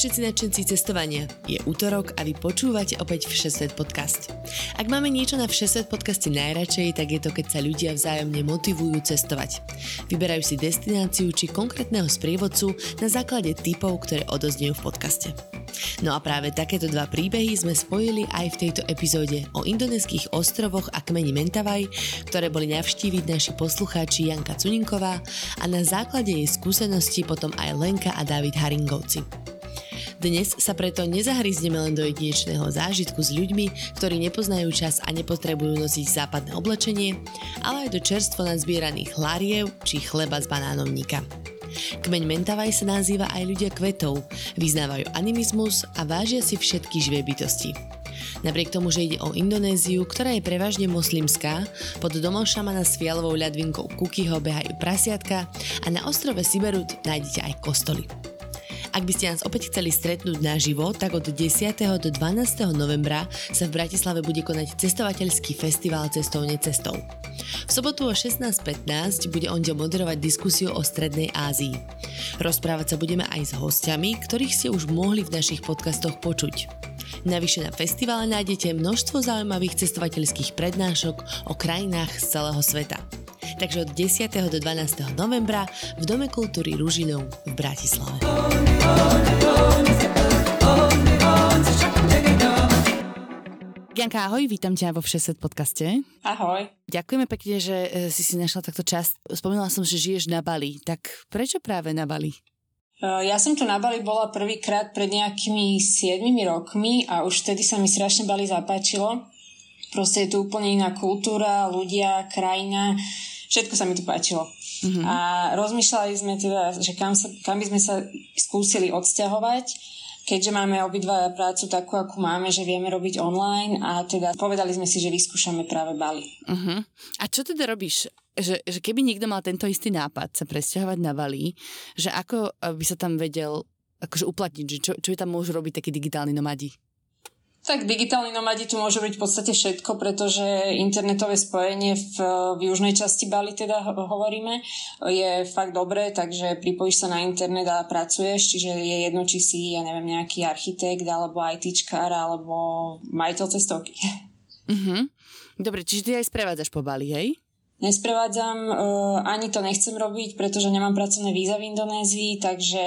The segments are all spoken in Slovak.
Všetci nadšenci cestovania. Je útorok a vy počúvate opäť Všesvet podcast. Ak máme niečo na Všesvet podcaste najradšej, tak je to, keď sa ľudia vzájomne motivujú cestovať. Vyberajú si destináciu či konkrétneho sprievodcu na základe typov, ktoré odoznejú v podcaste. No a práve takéto dva príbehy sme spojili aj v tejto epizóde o indonéskych ostrovoch a kmeni Mentavaj, ktoré boli navštíviť naši poslucháči Janka Cuninková a na základe jej skúsenosti potom aj Lenka a David Haringovci. Dnes sa preto nezahryzneme len do jedinečného zážitku s ľuďmi, ktorí nepoznajú čas a nepotrebujú nosiť západné oblečenie, ale aj do čerstvo nazbieraných lariev či chleba z banánovníka. Kmeň Mentavaj sa nazýva aj ľudia kvetov, vyznávajú animizmus a vážia si všetky živé bytosti. Napriek tomu, že ide o Indonéziu, ktorá je prevažne moslimská, pod domom šamana s fialovou ľadvinkou Kukyho behajú prasiatka a na ostrove Siberut nájdete aj kostoly. Ak by ste nás opäť chceli stretnúť naživo, tak od 10. do 12. novembra sa v Bratislave bude konať cestovateľský festival Cestovne cestou. V sobotu o 16.15 bude onde moderovať diskusiu o Strednej Ázii. Rozprávať sa budeme aj s hostiami, ktorých ste už mohli v našich podcastoch počuť. Navyše na festivale nájdete množstvo zaujímavých cestovateľských prednášok o krajinách z celého sveta. Takže od 10. do 12. novembra v Dome kultúry Ružinov v Bratislave. Janka, ahoj, vítam ťa vo Všeset podcaste. Ahoj. Ďakujeme pekne, že e, si si našla takto čas. Spomínala som, že žiješ na Bali. Tak prečo práve na Bali? E, ja som tu na Bali bola prvýkrát pred nejakými 7 rokmi a už vtedy sa mi strašne Bali zapáčilo. Proste je tu úplne iná kultúra, ľudia, krajina všetko sa mi tu páčilo. Mm-hmm. A rozmýšľali sme teda, že kam, sa, kam by sme sa skúsili odsťahovať, keďže máme obidva prácu takú, akú máme, že vieme robiť online a teda povedali sme si, že vyskúšame práve Bali. Uh-huh. A čo teda robíš? Že, že keby niekto mal tento istý nápad sa presťahovať na Bali, že ako by sa tam vedel akože uplatniť, že čo, čo tam môžu robiť takí digitálni nomadi? Tak digitálni nomadi tu môžu byť v podstate všetko, pretože internetové spojenie v, v južnej časti Bali teda hovoríme je fakt dobré, takže pripojíš sa na internet a pracuješ, čiže je jedno, či si, ja neviem, nejaký architekt alebo ITčkár alebo majiteľ cestovky. Uh-huh. Dobre, čiže ty aj sprevádzaš po Bali, hej? Nesprevádzam, uh, ani to nechcem robiť, pretože nemám pracovné víza v Indonézii, takže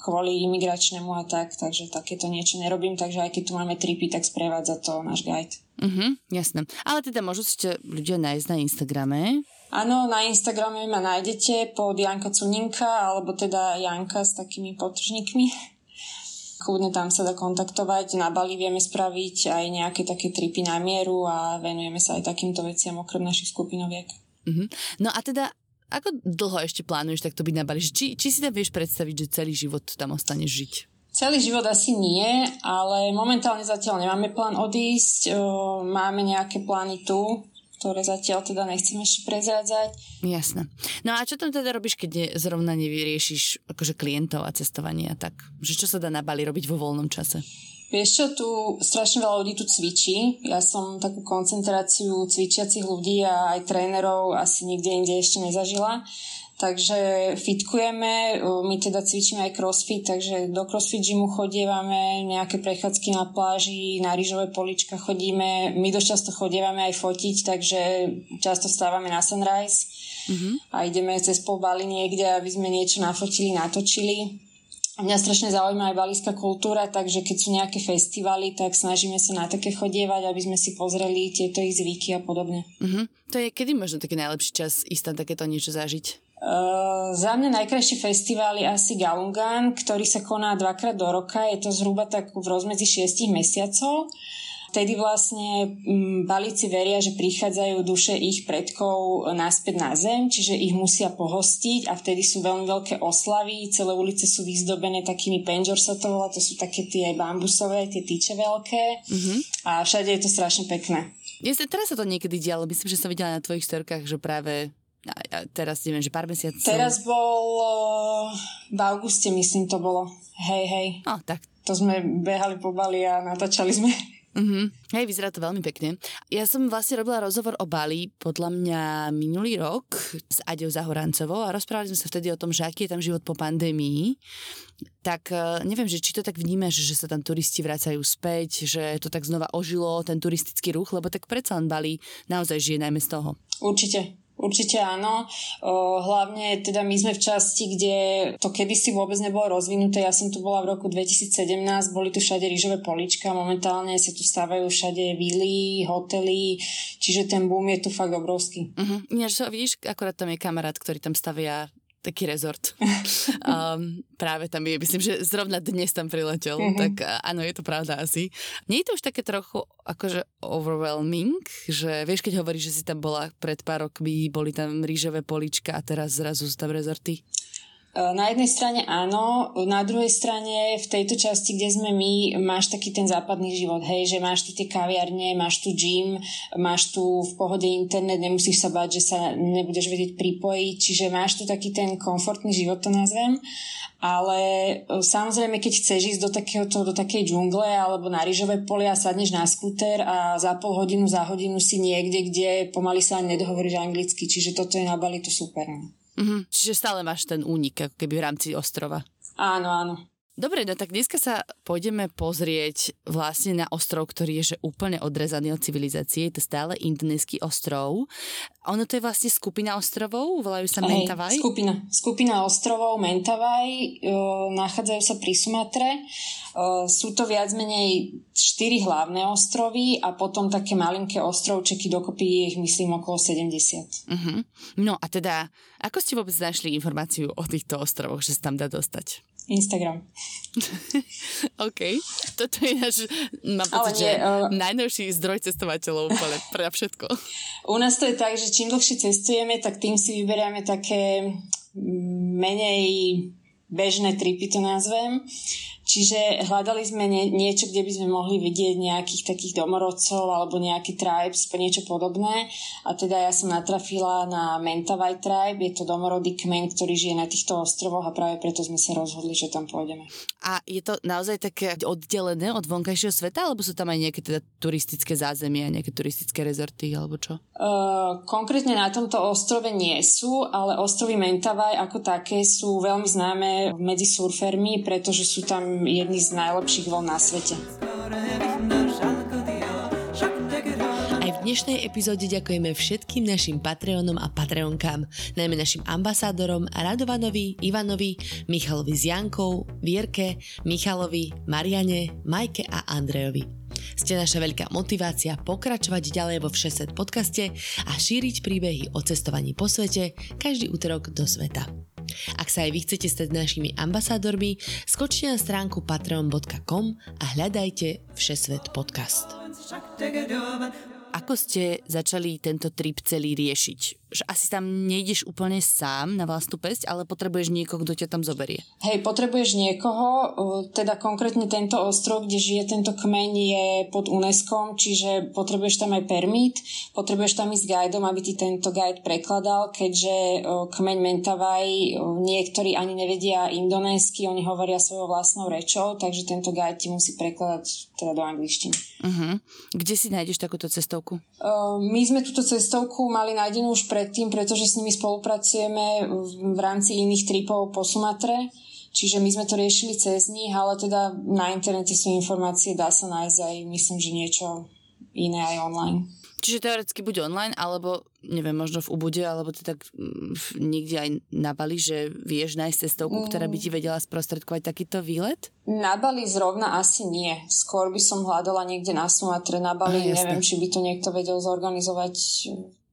kvôli imigračnému a tak, takže takéto niečo nerobím, takže aj keď tu máme tripy, tak sprevádza to náš guide. Mhm, jasné. Ale teda môžu si ľudia nájsť na Instagrame? Áno, na Instagrame ma nájdete pod Janka Cuninka, alebo teda Janka s takými potržníkmi. Kľudne tam sa dá kontaktovať. Na Bali vieme spraviť aj nejaké také tripy na mieru a venujeme sa aj takýmto veciam okrem našich skupinoviek. Uh-huh. No a teda, ako dlho ešte plánuješ takto byť na Bali? Či, či si tam vieš predstaviť, že celý život tam ostaneš žiť? Celý život asi nie, ale momentálne zatiaľ nemáme plán odísť. Máme nejaké plány tu, ktoré zatiaľ teda nechcem ešte prezrádzať. Jasné. No a čo tam teda robíš, keď ne, zrovna nevyriešiš akože klientov a cestovanie a tak? Že čo sa dá na Bali robiť vo voľnom čase? Vieš čo, tu strašne veľa ľudí tu cvičí. Ja som takú koncentráciu cvičiacich ľudí a aj trénerov asi nikde inde ešte nezažila. Takže fitkujeme, my teda cvičíme aj crossfit, takže do crossfit gymu chodievame, nejaké prechádzky na pláži, na rýžové polička chodíme, my dosť často chodievame aj fotiť, takže často stávame na sunrise mm-hmm. a ideme cez pol Bali niekde, aby sme niečo nafotili, natočili. Mňa strašne zaujíma aj balíska kultúra, takže keď sú nejaké festivaly, tak snažíme sa na také chodievať, aby sme si pozreli tieto ich zvyky a podobne. Uh-huh. To je kedy možno taký najlepší čas ísť tam takéto niečo zažiť? Uh, za mňa najkrajší festival je asi Galungan, ktorý sa koná dvakrát do roka. Je to zhruba tak v rozmedzi šiestich mesiacov vtedy vlastne mm, balíci veria, že prichádzajú duše ich predkov naspäť na zem, čiže ich musia pohostiť a vtedy sú veľmi veľké oslavy, celé ulice sú vyzdobené takými penžor sa to volá, to sú také tie bambusové, tie tyče veľké mm-hmm. a všade je to strašne pekné. Ja sa, teraz sa to niekedy dialo, myslím, že som videla na tvojich storkách, že práve A, teraz neviem, že pár mesiacov. Teraz bol v auguste, myslím, to bolo. Hej, hej. No, tak. To sme behali po Bali a natáčali sme Mm-hmm. Hej, vyzerá to veľmi pekne. Ja som vlastne robila rozhovor o Bali podľa mňa minulý rok s Aďou Zahorancovou a rozprávali sme sa vtedy o tom, že aký je tam život po pandémii. Tak e, neviem, že či to tak vnímaš, že sa tam turisti vracajú späť, že to tak znova ožilo ten turistický ruch, lebo tak predsa len Bali naozaj žije najmä z toho. Určite, Určite áno. Hlavne teda my sme v časti, kde to kedysi vôbec nebolo rozvinuté. Ja som tu bola v roku 2017, boli tu všade rýžové polička, momentálne sa tu stávajú všade vily, hotely, čiže ten boom je tu fakt obrovský. Uh-huh. Ináč, vidíš, akorát tam je kamarát, ktorý tam stavia taký rezort. Um, práve tam je, myslím, že zrovna dnes tam priletel, mm-hmm. tak áno, je to pravda asi. Nie je to už také trochu akože overwhelming, že vieš, keď hovoríš, že si tam bola pred pár rokmi, boli tam rýžové polička a teraz zrazu sú tam rezorty? E, na jednej strane áno, na druhej strane v tejto časti, kde sme my, máš taký ten západný život, hej, že máš tu tie kaviarne, máš tu gym, máš tu v pohode internet, nemusíš sa báť, že sa nebudeš vedieť pripojiť, čiže máš tu taký ten komfortný život, to nazvem. Ale e, samozrejme, keď chceš ísť do, takéhoto, do takej džungle alebo na rýžové pole a sadneš na skúter a za pol hodinu, za hodinu si niekde, kde pomaly sa ani nedohovoríš anglicky, čiže toto je na Bali to super. No. Mm-hmm. Čiže stále máš ten únik, ako keby v rámci ostrova. Áno, áno. Dobre, no tak dneska sa pôjdeme pozrieť vlastne na ostrov, ktorý je že úplne odrezaný od civilizácie. Je to stále indonésky ostrov. Ono to je vlastne skupina ostrovov, volajú sa Mentawai? Skupina, skupina ostrovov Mentawai, nachádzajú sa pri Sumatre. sú to viac menej štyri hlavné ostrovy a potom také malinké ostrovčeky, dokopy je ich myslím okolo 70. Uh-huh. Mhm. No a teda, ako ste vôbec našli informáciu o týchto ostrovoch, že sa tam dá dostať? Instagram. OK. Toto je náš, mám pocit, že uh, najnovší zdroj cestovateľov úplne pre všetko. U nás to je tak, že čím dlhšie cestujeme, tak tým si vyberieme také menej bežné tripy, to nazvem. Čiže hľadali sme nie, niečo, kde by sme mohli vidieť nejakých takých domorodcov alebo nejaký tribes, niečo podobné. A teda ja som natrafila na Mentawai tribe, je to domorodý kmeň, ktorý žije na týchto ostrovoch a práve preto sme sa rozhodli, že tam pôjdeme. A je to naozaj také oddelené od vonkajšieho sveta, alebo sú tam aj nejaké teda turistické zázemia, nejaké turistické rezorty, alebo čo? Uh, konkrétne na tomto ostrove nie sú, ale ostrovy Mentawai ako také sú veľmi známe medzi surfermi, pretože sú tam jedný z najlepších vln na svete. Dnešnej epizóde ďakujeme všetkým našim Patreonom a Patreonkám, najmä našim ambasádorom Radovanovi, Ivanovi, Michalovi z Jankou, Vierke, Michalovi, Mariane, Majke a Andrejovi. Ste naša veľká motivácia pokračovať ďalej vo Všeset podcaste a šíriť príbehy o cestovaní po svete každý útorok do sveta. Ak sa aj vy chcete stať našimi ambasádormi, skočte na stránku patreon.com a hľadajte Všesvet podcast. Ako ste začali tento trip celý riešiť? že asi tam nejdeš úplne sám na vlastnú pesť, ale potrebuješ niekoho, kto ťa tam zoberie. Hej, potrebuješ niekoho, teda konkrétne tento ostrov, kde žije tento kmeň je pod UNESCO, čiže potrebuješ tam aj permit, potrebuješ tam ísť guidom, aby ti tento guide prekladal, keďže kmeň Mentawai niektorí ani nevedia indonésky, oni hovoria svojou vlastnou rečou, takže tento guide ti musí prekladať teda do angličtiny. Uh-huh. Kde si nájdeš takúto cestovku? my sme túto cestovku mali nájdenú už pre predtým, pretože s nimi spolupracujeme v rámci iných tripov po Sumatre. Čiže my sme to riešili cez nich, ale teda na internete sú informácie, dá sa nájsť aj myslím, že niečo iné aj online. Čiže teoreticky buď online, alebo neviem, možno v Ubude, alebo to tak mm, niekde aj na Bali, že vieš nájsť cestovku, mm. ktorá by ti vedela sprostredkovať takýto výlet? Na Bali zrovna asi nie. Skôr by som hľadala niekde na Sumatre, na Bali. Aha, neviem, či by to niekto vedel zorganizovať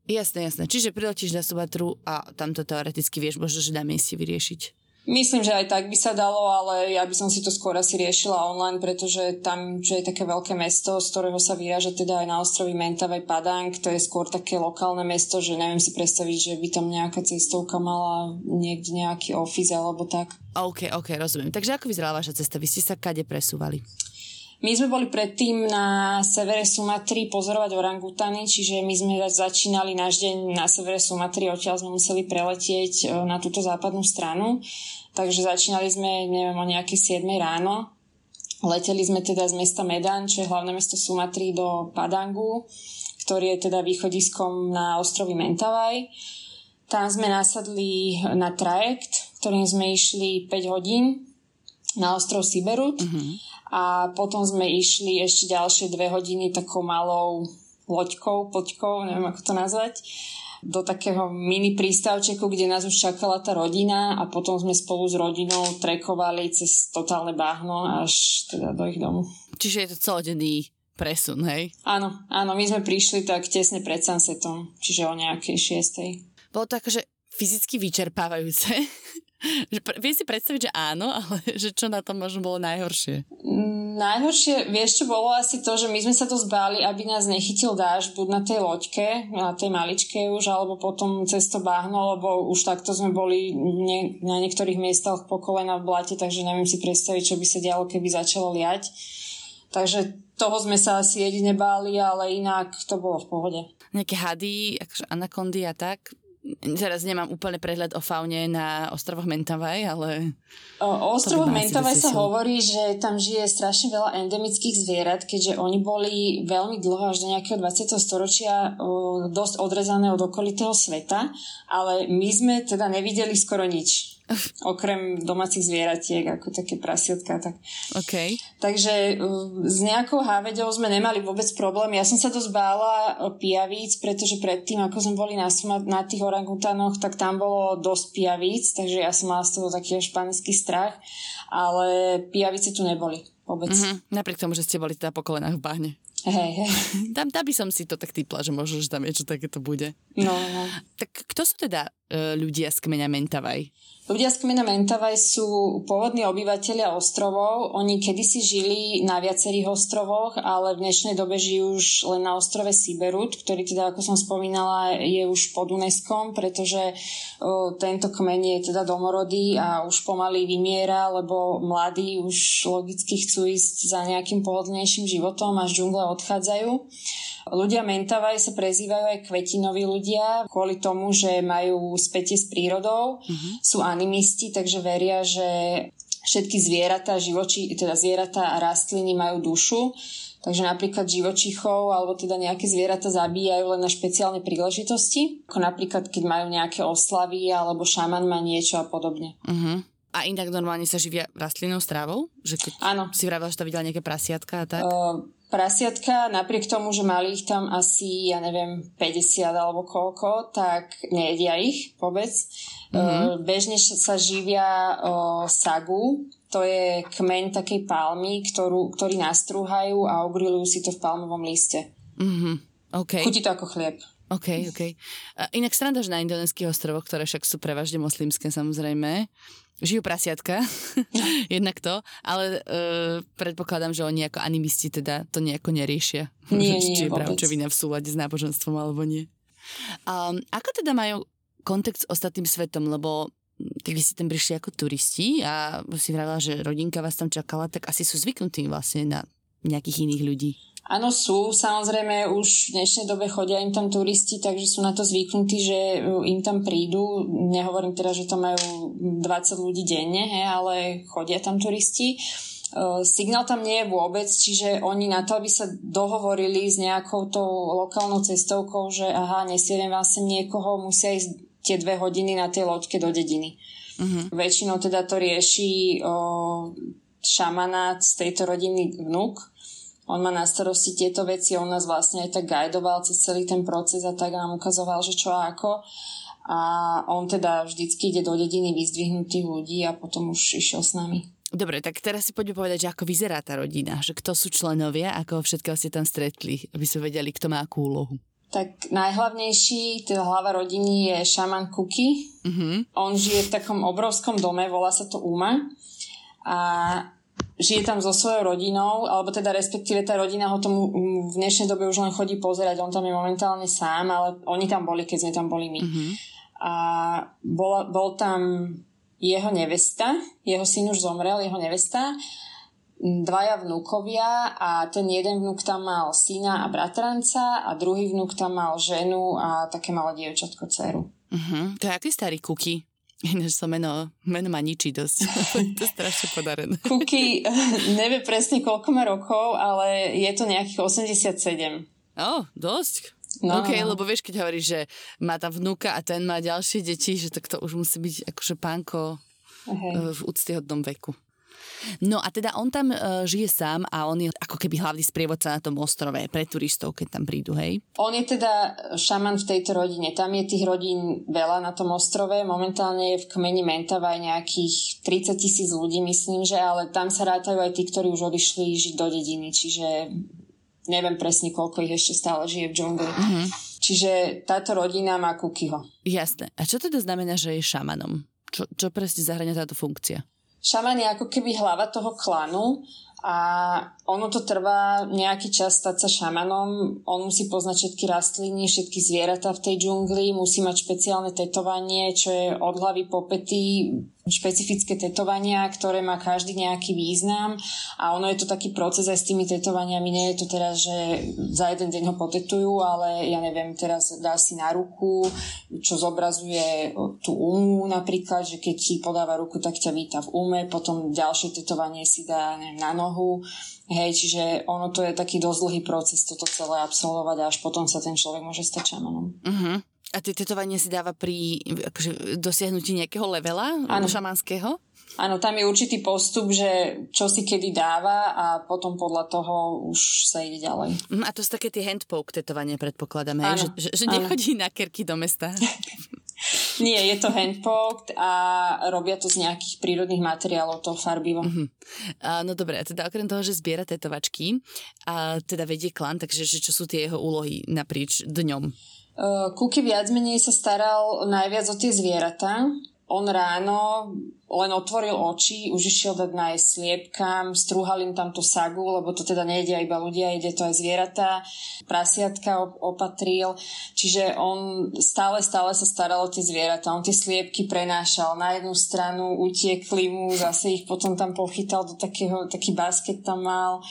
Jasné, jasné. Čiže priletíš na Sumatru a tam to teoreticky vieš možno, že na mieste vyriešiť. Myslím, že aj tak by sa dalo, ale ja by som si to skôr asi riešila online, pretože tam, čo je také veľké mesto, z ktorého sa vyráža teda aj na ostrovi Mentawai Padang, to je skôr také lokálne mesto, že neviem si predstaviť, že by tam nejaká cestovka mala niekde nejaký office alebo tak. OK, OK, rozumiem. Takže ako vyzerala vaša cesta? Vy ste sa kade presúvali? My sme boli predtým na severe Sumatry pozorovať orangutany, čiže my sme začínali náš deň na severe Sumatry, odtiaľ sme museli preletieť e, na túto západnú stranu. Takže začínali sme, neviem, o nejaké 7 ráno. Leteli sme teda z mesta Medan, čo je hlavné mesto Sumatry, do Padangu, ktorý je teda východiskom na ostrovi Mentawai. Tam sme nasadli na trajekt, ktorým sme išli 5 hodín na ostrov Siberut. Uh-huh a potom sme išli ešte ďalšie dve hodiny takou malou loďkou, poďkou, neviem ako to nazvať, do takého mini prístavčeku, kde nás už čakala tá rodina a potom sme spolu s rodinou trekovali cez totálne báhno až teda do ich domu. Čiže je to celodenný presun, hej? Áno, áno, my sme prišli tak tesne pred sunsetom, čiže o nejakej šiestej. Bolo to akože fyzicky vyčerpávajúce. Vie si predstaviť, že áno, ale že čo na tom možno bolo najhoršie? Najhoršie, vieš čo bolo asi to, že my sme sa to zbáli, aby nás nechytil dáž buď na tej loďke, na tej maličke už, alebo potom cez to báhno, lebo už takto sme boli ne, na niektorých miestach po kolena v blate, takže neviem si predstaviť, čo by sa dialo, keby začalo liať. Takže toho sme sa asi jedine báli, ale inak to bolo v pohode. Nejaké hady, akože anakondy a tak, teraz nemám úplne prehľad o faune na ostrovoch Mentavaj, ale... O, o ostrovoch Mentavaj sa hovorí, že tam žije strašne veľa endemických zvierat, keďže oni boli veľmi dlho až do nejakého 20. storočia dosť odrezané od okolitého sveta, ale my sme teda nevideli skoro nič. Okrem domácich zvieratiek, ako také prasiatka. Tak. Okay. Takže uh, s nejakou háveďou sme nemali vôbec problém. Ja som sa dosť bála pijavíc, pretože predtým, ako sme boli na, na tých orangutanoch, tak tam bolo dosť pijavíc, takže ja som mala z toho taký španický strach, ale pijavice tu neboli vôbec. Mm-hmm. Napriek tomu, že ste boli teda po kolenách v bahne. Hej, hej. Tam, tam by som si to tak typla, že možno, že tam niečo takéto bude. No, no. Tak kto sú teda ľudia z kmeňa Mentavaj? Ľudia z kmena Mentavaj sú pôvodní obyvateľia ostrovov. Oni kedysi žili na viacerých ostrovoch, ale v dnešnej dobe žijú už len na ostrove Siberut, ktorý teda, ako som spomínala, je už pod UNESCO, pretože o, tento kmeň je teda domorodý a už pomaly vymiera, lebo mladí už logicky chcú ísť za nejakým pohodlnejším životom a z džungle odchádzajú. Ľudia Mentavaj sa prezývajú aj kvetinoví ľudia kvôli tomu, že majú spätie s prírodou, uh-huh. sú animisti, takže veria, že všetky zvieratá, živoči, teda zvieratá a rastliny majú dušu. Takže napríklad živočichov alebo teda nejaké zvieratá zabíjajú len na špeciálne príležitosti, ako napríklad keď majú nejaké oslavy alebo šaman má niečo a podobne. Uh-huh. A inak normálne sa živia rastlinnou strávou? Že keď Áno. si vravila, že to videla nejaké prasiatka a tak? Uh, prasiatka, napriek tomu, že mali ich tam asi, ja neviem, 50 alebo koľko, tak nejedia ich vôbec. Mm-hmm. Bežne sa živia o, sagu, to je kmeň takej palmy, ktorú, ktorý nastrúhajú a ogrilujú si to v palmovom liste. Mm-hmm. Okay. Chutí to ako chlieb. OK, OK. A inak sranda, že na indonéských ostrovoch, ktoré však sú prevažne moslimské samozrejme, žijú prasiatka, jednak to, ale uh, predpokladám, že oni ako animisti teda to nejako neriešia. Nie, nie, Či je pravčovina v súlade s náboženstvom alebo nie. Um, ako teda majú kontakt s ostatným svetom, lebo ty vy si tam prišli ako turisti a si vravila, že rodinka vás tam čakala, tak asi sú zvyknutí vlastne na nejakých iných ľudí. Áno, sú. Samozrejme, už v dnešnej dobe chodia im tam turisti, takže sú na to zvyknutí, že im tam prídu. Nehovorím teda, že tam majú 20 ľudí denne, he, ale chodia tam turisti. Uh, signál tam nie je vôbec, čiže oni na to, aby sa dohovorili s nejakou tou lokálnou cestovkou, že aha, nesierem vás sem niekoho, musia ísť tie dve hodiny na tej loďke do dediny. Uh-huh. Väčšinou teda to rieši uh, šamanát z tejto rodiny vnúk, on má na starosti tieto veci, on nás vlastne aj tak guidoval cez celý ten proces a tak nám ukazoval, že čo a ako. A on teda vždycky ide do dediny vyzdvihnutých ľudí a potom už išiel s nami. Dobre, tak teraz si poďme povedať, že ako vyzerá tá rodina, že kto sú členovia, ako všetkého ste tam stretli, aby sme vedeli, kto má akú úlohu. Tak najhlavnejší, teda hlava rodiny je šaman Kuky. Uh-huh. On žije v takom obrovskom dome, volá sa to Uma. A žije tam so svojou rodinou, alebo teda respektíve tá rodina ho tomu v dnešnej dobe už len chodí pozerať, on tam je momentálne sám, ale oni tam boli, keď sme tam boli my. Mm-hmm. A bol, bol tam jeho nevesta, jeho syn už zomrel, jeho nevesta, dvaja vnúkovia a ten jeden vnúk tam mal syna a bratranca a druhý vnúk tam mal ženu a také malé dievčatko, dceru. Uh-huh. To je aký starý kuky? Ináč sa meno, meno ma ničí dosť. to je strašne podarené. Kuky nevie presne koľko má rokov, ale je to nejakých 87. O, oh, dosť. No. OK, lebo vieš, keď hovoríš, že má tam vnúka a ten má ďalšie deti, že tak to už musí byť akože pánko uh v úctyhodnom veku. No a teda on tam uh, žije sám a on je ako keby hlavný sprievodca na tom ostrove pre turistov, keď tam prídu, hej? On je teda šaman v tejto rodine. Tam je tých rodín veľa na tom ostrove. Momentálne je v kmeni Mentava nejakých 30 tisíc ľudí, myslím, že, ale tam sa rátajú aj tí, ktorí už odišli žiť do dediny, čiže neviem presne, koľko ich ešte stále žije v džungli. Mm-hmm. Čiže táto rodina má Kukyho. Jasné. A čo teda znamená, že je šamanom? Čo, čo presne zahrania táto funkcia? Šaman je ako keby hlava toho klanu a ono to trvá nejaký čas stať sa šamanom. On musí poznať všetky rastliny, všetky zvieratá v tej džungli, musí mať špeciálne tetovanie, čo je od hlavy po pety špecifické tetovania, ktoré má každý nejaký význam a ono je to taký proces aj s tými tetovaniami. Nie je to teraz, že za jeden deň ho potetujú, ale ja neviem, teraz dá si na ruku, čo zobrazuje tú umu napríklad, že keď ti podáva ruku, tak ťa víta v ume, potom ďalšie tetovanie si dá neviem, na nohu. Hej, čiže ono to je taký dosť dlhý proces toto celé absolvovať a až potom sa ten človek môže stať šamanom. Uh-huh. A tie tetovanie si dáva pri akože, dosiahnutí nejakého levela ano. šamanského? Áno, tam je určitý postup, že čo si kedy dáva a potom podľa toho už sa ide ďalej. Mm, a to sú také tie handpoke tetovanie, predpokladáme, že, že, že nechodí na kerky do mesta. Nie, je to handpoke a robia to z nejakých prírodných materiálov, to farbivo. Uh-huh. A, no dobre, a teda okrem toho, že zbiera tetovačky a teda vedie klan, takže že čo sú tie jeho úlohy naprieč dňom? Kuky viac menej sa staral najviac o tie zvieratá. On ráno len otvoril oči, už išiel dať nájsť sliepkam, strúhal im tam tú sagu, lebo to teda nejedia iba ľudia, ide to aj zvieratá, prasiatka opatril, čiže on stále, stále sa staral o tie zvieratá, on tie sliepky prenášal na jednu stranu, utiekli mu, zase ich potom tam pochytal do takého, taký basket tam mal,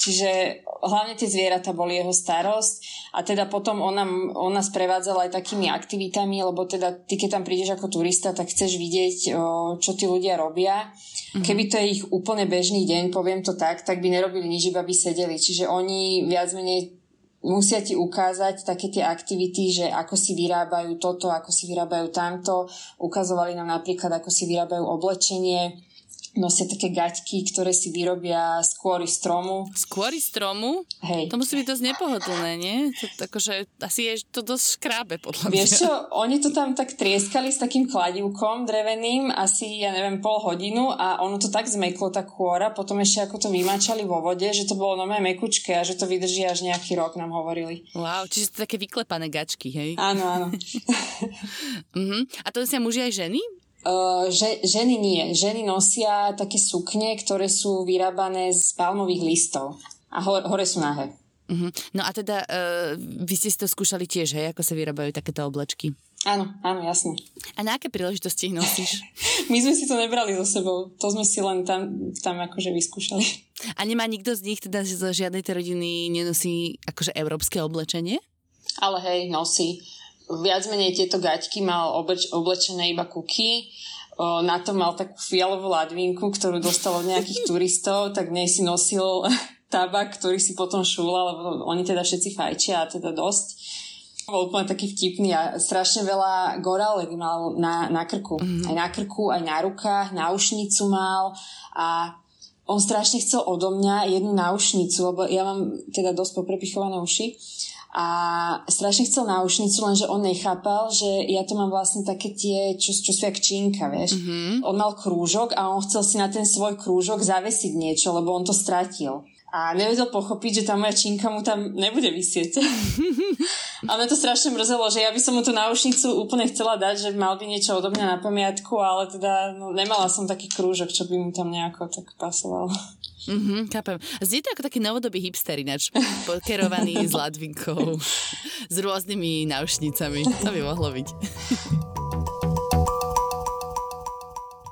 Čiže hlavne tie zvieratá boli jeho starosť a teda potom ona, ona sprevádzala aj takými aktivitami, lebo teda ty keď tam prídeš ako turista, tak chceš vidieť, čo tí ľudia robia. Mm-hmm. Keby to je ich úplne bežný deň, poviem to tak, tak by nerobili nič, iba by sedeli. Čiže oni viac menej musia ti ukázať také tie aktivity, že ako si vyrábajú toto, ako si vyrábajú tamto. Ukazovali nám napríklad, ako si vyrábajú oblečenie nosia také gaťky, ktoré si vyrobia z kôry stromu. Z kôry stromu? Hej. To musí byť dosť nepohodlné, nie? To, akože, asi je to dosť škrábe, podľa mňa. Vieš čo, oni to tam tak trieskali s takým kladivkom dreveným, asi, ja neviem, pol hodinu a ono to tak zmeklo, tá kôra, potom ešte ako to vymáčali vo vode, že to bolo nové mekučké a že to vydrží až nejaký rok, nám hovorili. Wow, čiže to také vyklepané gačky, hej? Áno, áno. uh-huh. A to nosia muži aj ženy? Uh, že, ženy nie. Ženy nosia také sukne, ktoré sú vyrábané z palmových listov. A hore, hore sú nahé. Uh-huh. No a teda uh, vy ste si to skúšali tiež, hej, ako sa vyrábajú takéto oblečky? Áno, áno, jasne. A na aké príležitosti ich nosíš? My sme si to nebrali so sebou. To sme si len tam, tam akože vyskúšali. A nemá nikto z nich, teda zo žiadnej tej rodiny nenosí akože európske oblečenie? Ale hej, nosí viac menej tieto gaťky mal obleč, oblečené iba kuky. Na to mal takú fialovú ladvinku, ktorú dostal od nejakých turistov, tak nej si nosil tabak, ktorý si potom šúla, lebo oni teda všetci fajčia a teda dosť. Bol úplne taký vtipný a strašne veľa gorálek mal na, na krku. Mm-hmm. Aj na krku, aj na rukách, náušnicu mal a on strašne chcel odo mňa jednu náušnicu, lebo ja mám teda dosť poprepichované uši a strašne chcel náušnicu, lenže on nechápal, že ja to mám vlastne také tie, čo, čo sú jak čínka, vieš. Mm-hmm. On mal krúžok a on chcel si na ten svoj krúžok zavesiť niečo, lebo on to stratil. A nevedel pochopiť, že tá moja činka mu tam nebude vysieť. a mňa to strašne mrzelo, že ja by som mu tú náušnicu úplne chcela dať, že mal by niečo odo mňa na pamiatku, ale teda no, nemala som taký krúžok, čo by mu tam nejako tak pasoval. Mhm, chápem. Znie to ako taký novodobý hipster ináč, pokerovaný s ladvinkou, s rôznymi náušnicami. To by mohlo byť.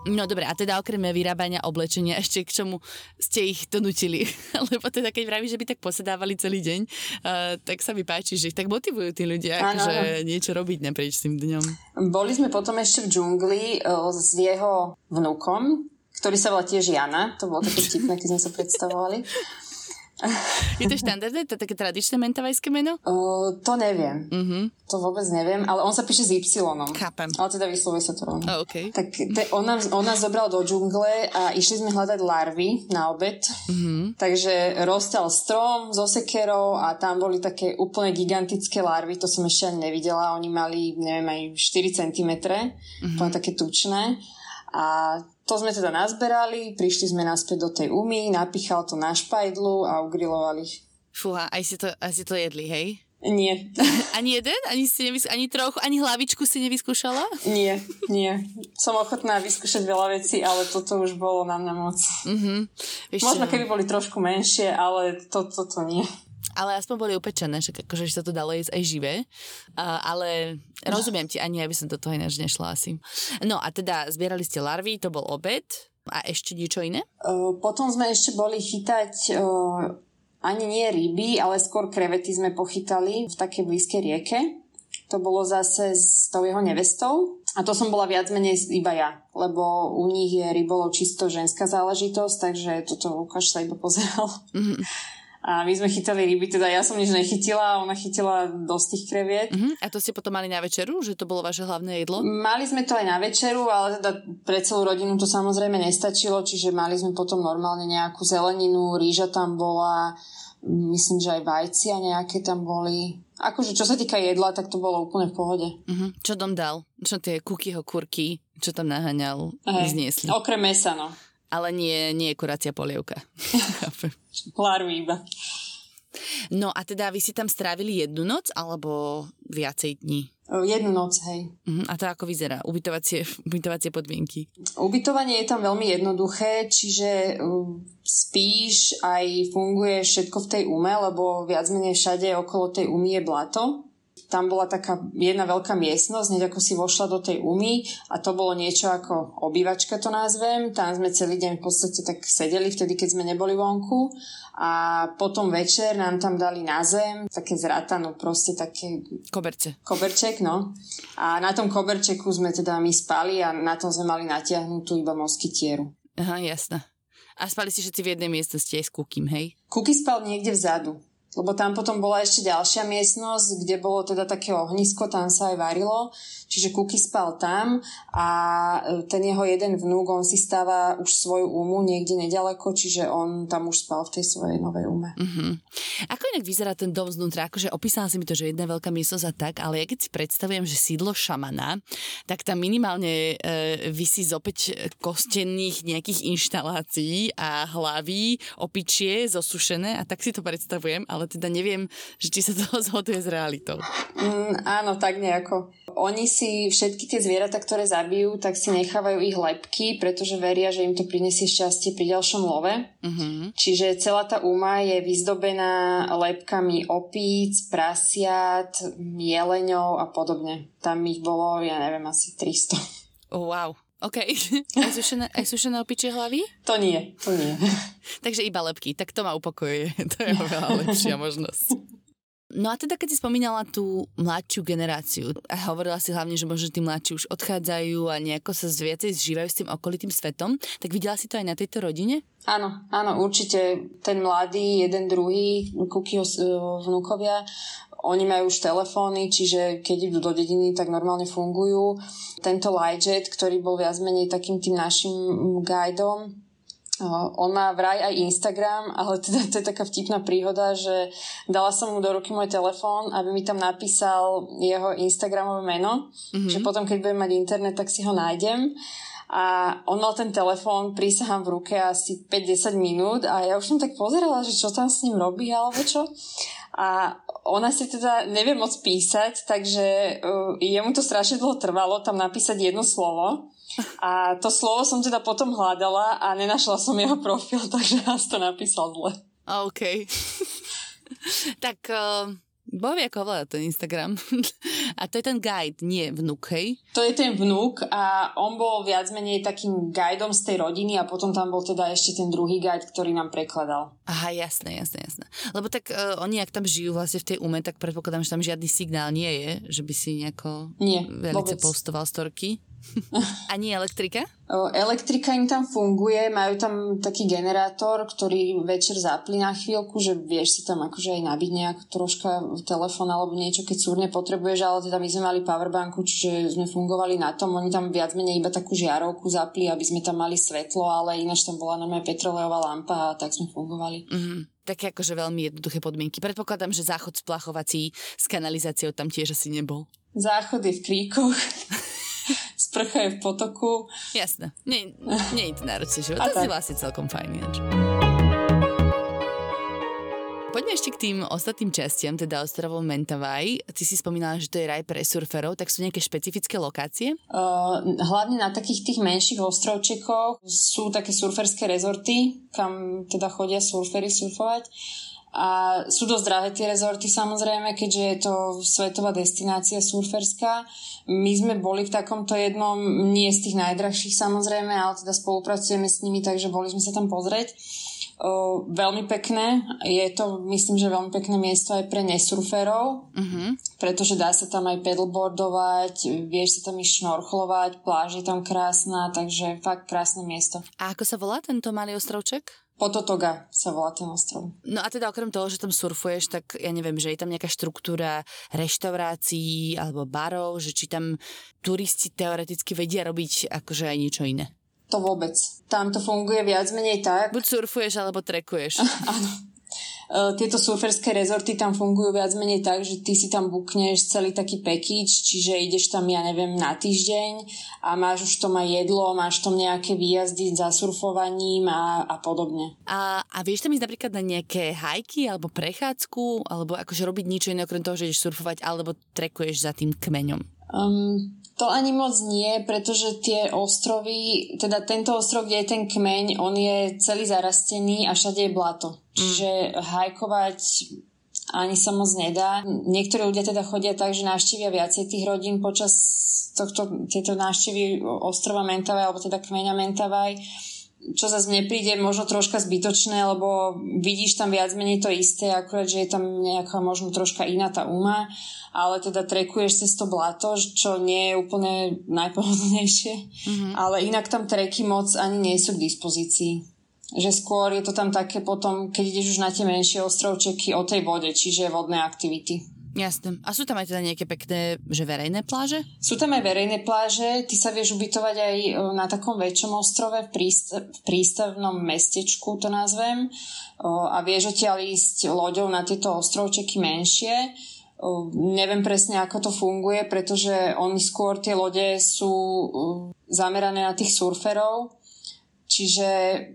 No dobre, a teda okrem vyrábania oblečenia, ešte k čomu ste ich donutili? Lebo teda keď vraví, že by tak posedávali celý deň, uh, tak sa mi páči, že ich tak motivujú tí ľudia, ano. akože niečo robiť naprieč tým dňom. Boli sme potom ešte v džungli uh, s jeho vnúkom, ktorý sa volá tiež Jana, to bolo také vtipné, keď sme sa predstavovali. Je to štandardné? To také tradičné mentavajské meno? Uh, to neviem. Uh-huh. To vôbec neviem, ale on sa píše s Y. Chápem. Ale teda vyslovuje sa to rovno. Oh, okay. Tak te, on, nás, on nás zobral do džungle a išli sme hľadať larvy na obed. Uh-huh. Takže rozťal strom so sekerou a tam boli také úplne gigantické larvy, to som ešte ani nevidela. Oni mali, neviem, aj 4 cm, uh-huh. také tučné. A to sme teda nazberali, prišli sme naspäť do tej umy, napichal to na špajdlu a ugrilovali. Fúha, aj si to, aj si to jedli, hej? Nie. ani jeden? Ani, si nevys- ani trochu? Ani hlavičku si nevyskúšala? Nie, nie. Som ochotná vyskúšať veľa vecí, ale toto už bolo na mňa moc. Mm-hmm. Možno keby boli trošku menšie, ale to, toto nie ale aspoň boli upečené, že akože sa to dalo jesť aj živé. Uh, ale rozumiem ti, ani aby som do toho ináč nešla asi. No a teda zbierali ste larvy, to bol obed. A ešte niečo iné? Uh, potom sme ešte boli chytať uh, ani nie ryby, ale skôr krevety sme pochytali v takej blízkej rieke. To bolo zase s tou jeho nevestou. A to som bola viac menej iba ja, lebo u nich je rybolov čisto ženská záležitosť, takže toto Lukáš sa iba pozeral. Mm-hmm. A my sme chytali ryby, teda ja som nič nechytila, ona chytila dosť tých kreviet. Uh-huh. A to ste potom mali na večeru, že to bolo vaše hlavné jedlo? Mali sme to aj na večeru, ale teda pre celú rodinu to samozrejme nestačilo, čiže mali sme potom normálne nejakú zeleninu, rýža tam bola, myslím, že aj vajcia nejaké tam boli. Akože čo sa týka jedla, tak to bolo úplne v pohode. Uh-huh. Čo dom dal? Čo tie kukyho kurky, čo tam naháňal, hey, zniesli? Okrem mesa, no. Ale nie, nie je kuracia polievka. Larvy iba. No a teda vy si tam strávili jednu noc alebo viacej dní? Jednu noc, hej. Uh-huh. A to ako vyzerá? Ubytovacie, ubytovacie podmienky? Ubytovanie je tam veľmi jednoduché, čiže uh, spíš, aj funguje všetko v tej ume, lebo viac menej všade okolo tej umy je blato tam bola taká jedna veľká miestnosť, hneď ako si vošla do tej umy a to bolo niečo ako obývačka to nazvem. Tam sme celý deň v podstate tak sedeli, vtedy keď sme neboli vonku a potom večer nám tam dali na zem také zratano, proste také... Koberce. Koberček, no. A na tom koberčeku sme teda my spali a na tom sme mali natiahnutú iba moskytieru. Aha, jasné. A spali si všetci v jednej miestnosti aj s Kukým, hej? Kuky spal niekde vzadu lebo tam potom bola ešte ďalšia miestnosť, kde bolo teda také ohnisko, tam sa aj varilo, čiže Kuky spal tam a e, ten jeho jeden vnúk, on si stáva už svoju úmu niekde nedaleko, čiže on tam už spal v tej svojej novej úme. Uh-huh. Ako inak vyzerá ten dom znútra? Akože opísala si mi to, že jedna veľká miestnosť a tak, ale ja keď si predstavujem, že sídlo šamana, tak tam minimálne e, vysí z opäť kostenných nejakých inštalácií a hlavy, opičie, zosušené a tak si to predstavujem, ale teda neviem, že či sa to zhoduje s realitou. Mm, áno, tak nejako. Oni si všetky tie zvieratá, ktoré zabijú, tak si nechávajú ich lepky, pretože veria, že im to prinesie šťastie pri ďalšom love. Uh-huh. Čiže celá tá úma je vyzdobená lepkami opíc, prasiat, jeleňov a podobne. Tam ich bolo, ja neviem, asi 300. Oh, wow. OK. Aj sušené, aj sušené opičie hlavy? To nie, to nie. Takže iba lepky, tak to ma upokojuje. To je oveľa lepšia možnosť. No a teda keď si spomínala tú mladšiu generáciu a hovorila si hlavne, že možno tí mladší už odchádzajú a nejako sa viacej zžívajú s tým okolitým svetom, tak videla si to aj na tejto rodine? Áno, áno, určite ten mladý, jeden druhý, Kukyho vnúkovia, oni majú už telefóny, čiže keď idú do dediny, tak normálne fungujú. Tento Lightjet, ktorý bol viac menej takým tým našim guidom, on má vraj aj Instagram, ale teda to je taká vtipná príhoda, že dala som mu do ruky môj telefón, aby mi tam napísal jeho Instagramové meno, mm-hmm. že potom, keď budem mať internet, tak si ho nájdem. A on mal ten telefón, prísahám v ruke asi 5-10 minút a ja už som tak pozerala, že čo tam s ním robí alebo čo. A ona si teda nevie moc písať, takže uh, jemu to strašne dlho trvalo tam napísať jedno slovo. A to slovo som teda potom hľadala a nenašla som jeho profil, takže nás to napísal zle. OK. tak uh, Boh vie, ako volá ten Instagram. a to je ten guide, nie vnúk, hej? To je ten vnúk a on bol viac menej takým guidom z tej rodiny a potom tam bol teda ešte ten druhý guide, ktorý nám prekladal. Aha, jasné, jasné, jasné. Lebo tak uh, oni, ak tam žijú vlastne v tej ume, tak predpokladám, že tam žiadny signál nie je, že by si nejako nie, vôbec. postoval storky. Ani elektrika? Elektrika im tam funguje, majú tam taký generátor, ktorý večer zapli na chvíľku, že vieš si tam akože aj nabiť nejak troška telefón alebo niečo, keď súrne potrebuješ, ale teda my sme mali powerbanku, čiže sme fungovali na tom, oni tam viac menej iba takú žiarovku zapli, aby sme tam mali svetlo, ale ináč tam bola normálne petrolejová lampa a tak sme fungovali. Mm-hmm také akože veľmi jednoduché podmienky. Predpokladám, že záchod splachovací s kanalizáciou tam tiež asi nebol. Záchod je v kríkoch. Sprcha je v potoku. Jasné. Nie, nie je to náročný život. To si vlastne celkom fajn. Ináč. Poďme ešte k tým ostatným častiam, teda ostrovom Mentavaj. Ty si spomínala, že to je raj pre surferov, tak sú nejaké špecifické lokácie? Uh, hlavne na takých tých menších ostrovčekoch sú také surferské rezorty, kam teda chodia surfery surfovať. A sú dosť drahé tie rezorty samozrejme, keďže je to svetová destinácia surferská. My sme boli v takomto jednom, nie z tých najdrahších samozrejme, ale teda spolupracujeme s nimi, takže boli sme sa tam pozrieť. O, veľmi pekné. Je to, myslím, že veľmi pekné miesto aj pre nesurferov, uh-huh. pretože dá sa tam aj pedalboardovať, vieš sa tam ísť šnorchlovať, pláž je tam krásna, takže fakt krásne miesto. A ako sa volá tento malý ostrovček? Pototoga sa volá ten ostrov. No a teda okrem toho, že tam surfuješ, tak ja neviem, že je tam nejaká štruktúra reštaurácií alebo barov, že či tam turisti teoreticky vedia robiť akože aj niečo iné. To vôbec. Tam to funguje viac menej tak. Buď surfuješ, alebo trekuješ. Áno. E, tieto surferské rezorty tam fungujú viac menej tak, že ty si tam bukneš celý taký package, čiže ideš tam, ja neviem, na týždeň a máš už tom aj jedlo, máš tam nejaké výjazdy za surfovaním a, a podobne. A, a vieš tam ísť napríklad na nejaké hajky alebo prechádzku, alebo akože robiť niečo iné okrem toho, že ideš surfovať, alebo trekuješ za tým kmeňom? Um, to ani moc nie, pretože tie ostrovy, teda tento ostrov, kde je ten kmeň, on je celý zarastený a všade je blato. Mm. Čiže hajkovať ani sa moc nedá. Niektorí ľudia teda chodia tak, že navštívia viacej tých rodín počas tohto, tieto návštevy ostrova Mentavaj, alebo teda kmeňa Mentavaj čo zase mne príde možno troška zbytočné, lebo vidíš tam viac menej to isté, akurát, že je tam nejaká možno troška iná tá úma, ale teda trekuješ cez to blato, čo nie je úplne najpohodlnejšie, mm-hmm. ale inak tam treky moc ani nie sú k dispozícii. Že skôr je to tam také potom, keď ideš už na tie menšie ostrovčeky o tej vode, čiže vodné aktivity. Jasné. A sú tam aj teda nejaké pekné, že verejné pláže? Sú tam aj verejné pláže. Ty sa vieš ubytovať aj e, na takom väčšom ostrove, v, prístav, v prístavnom mestečku to nazvem. A vieš odtiaľ ísť loďou na tieto ostrovčeky menšie. Neviem presne, ako to funguje, pretože oni skôr tie lode sú zamerané na tých surferov Čiže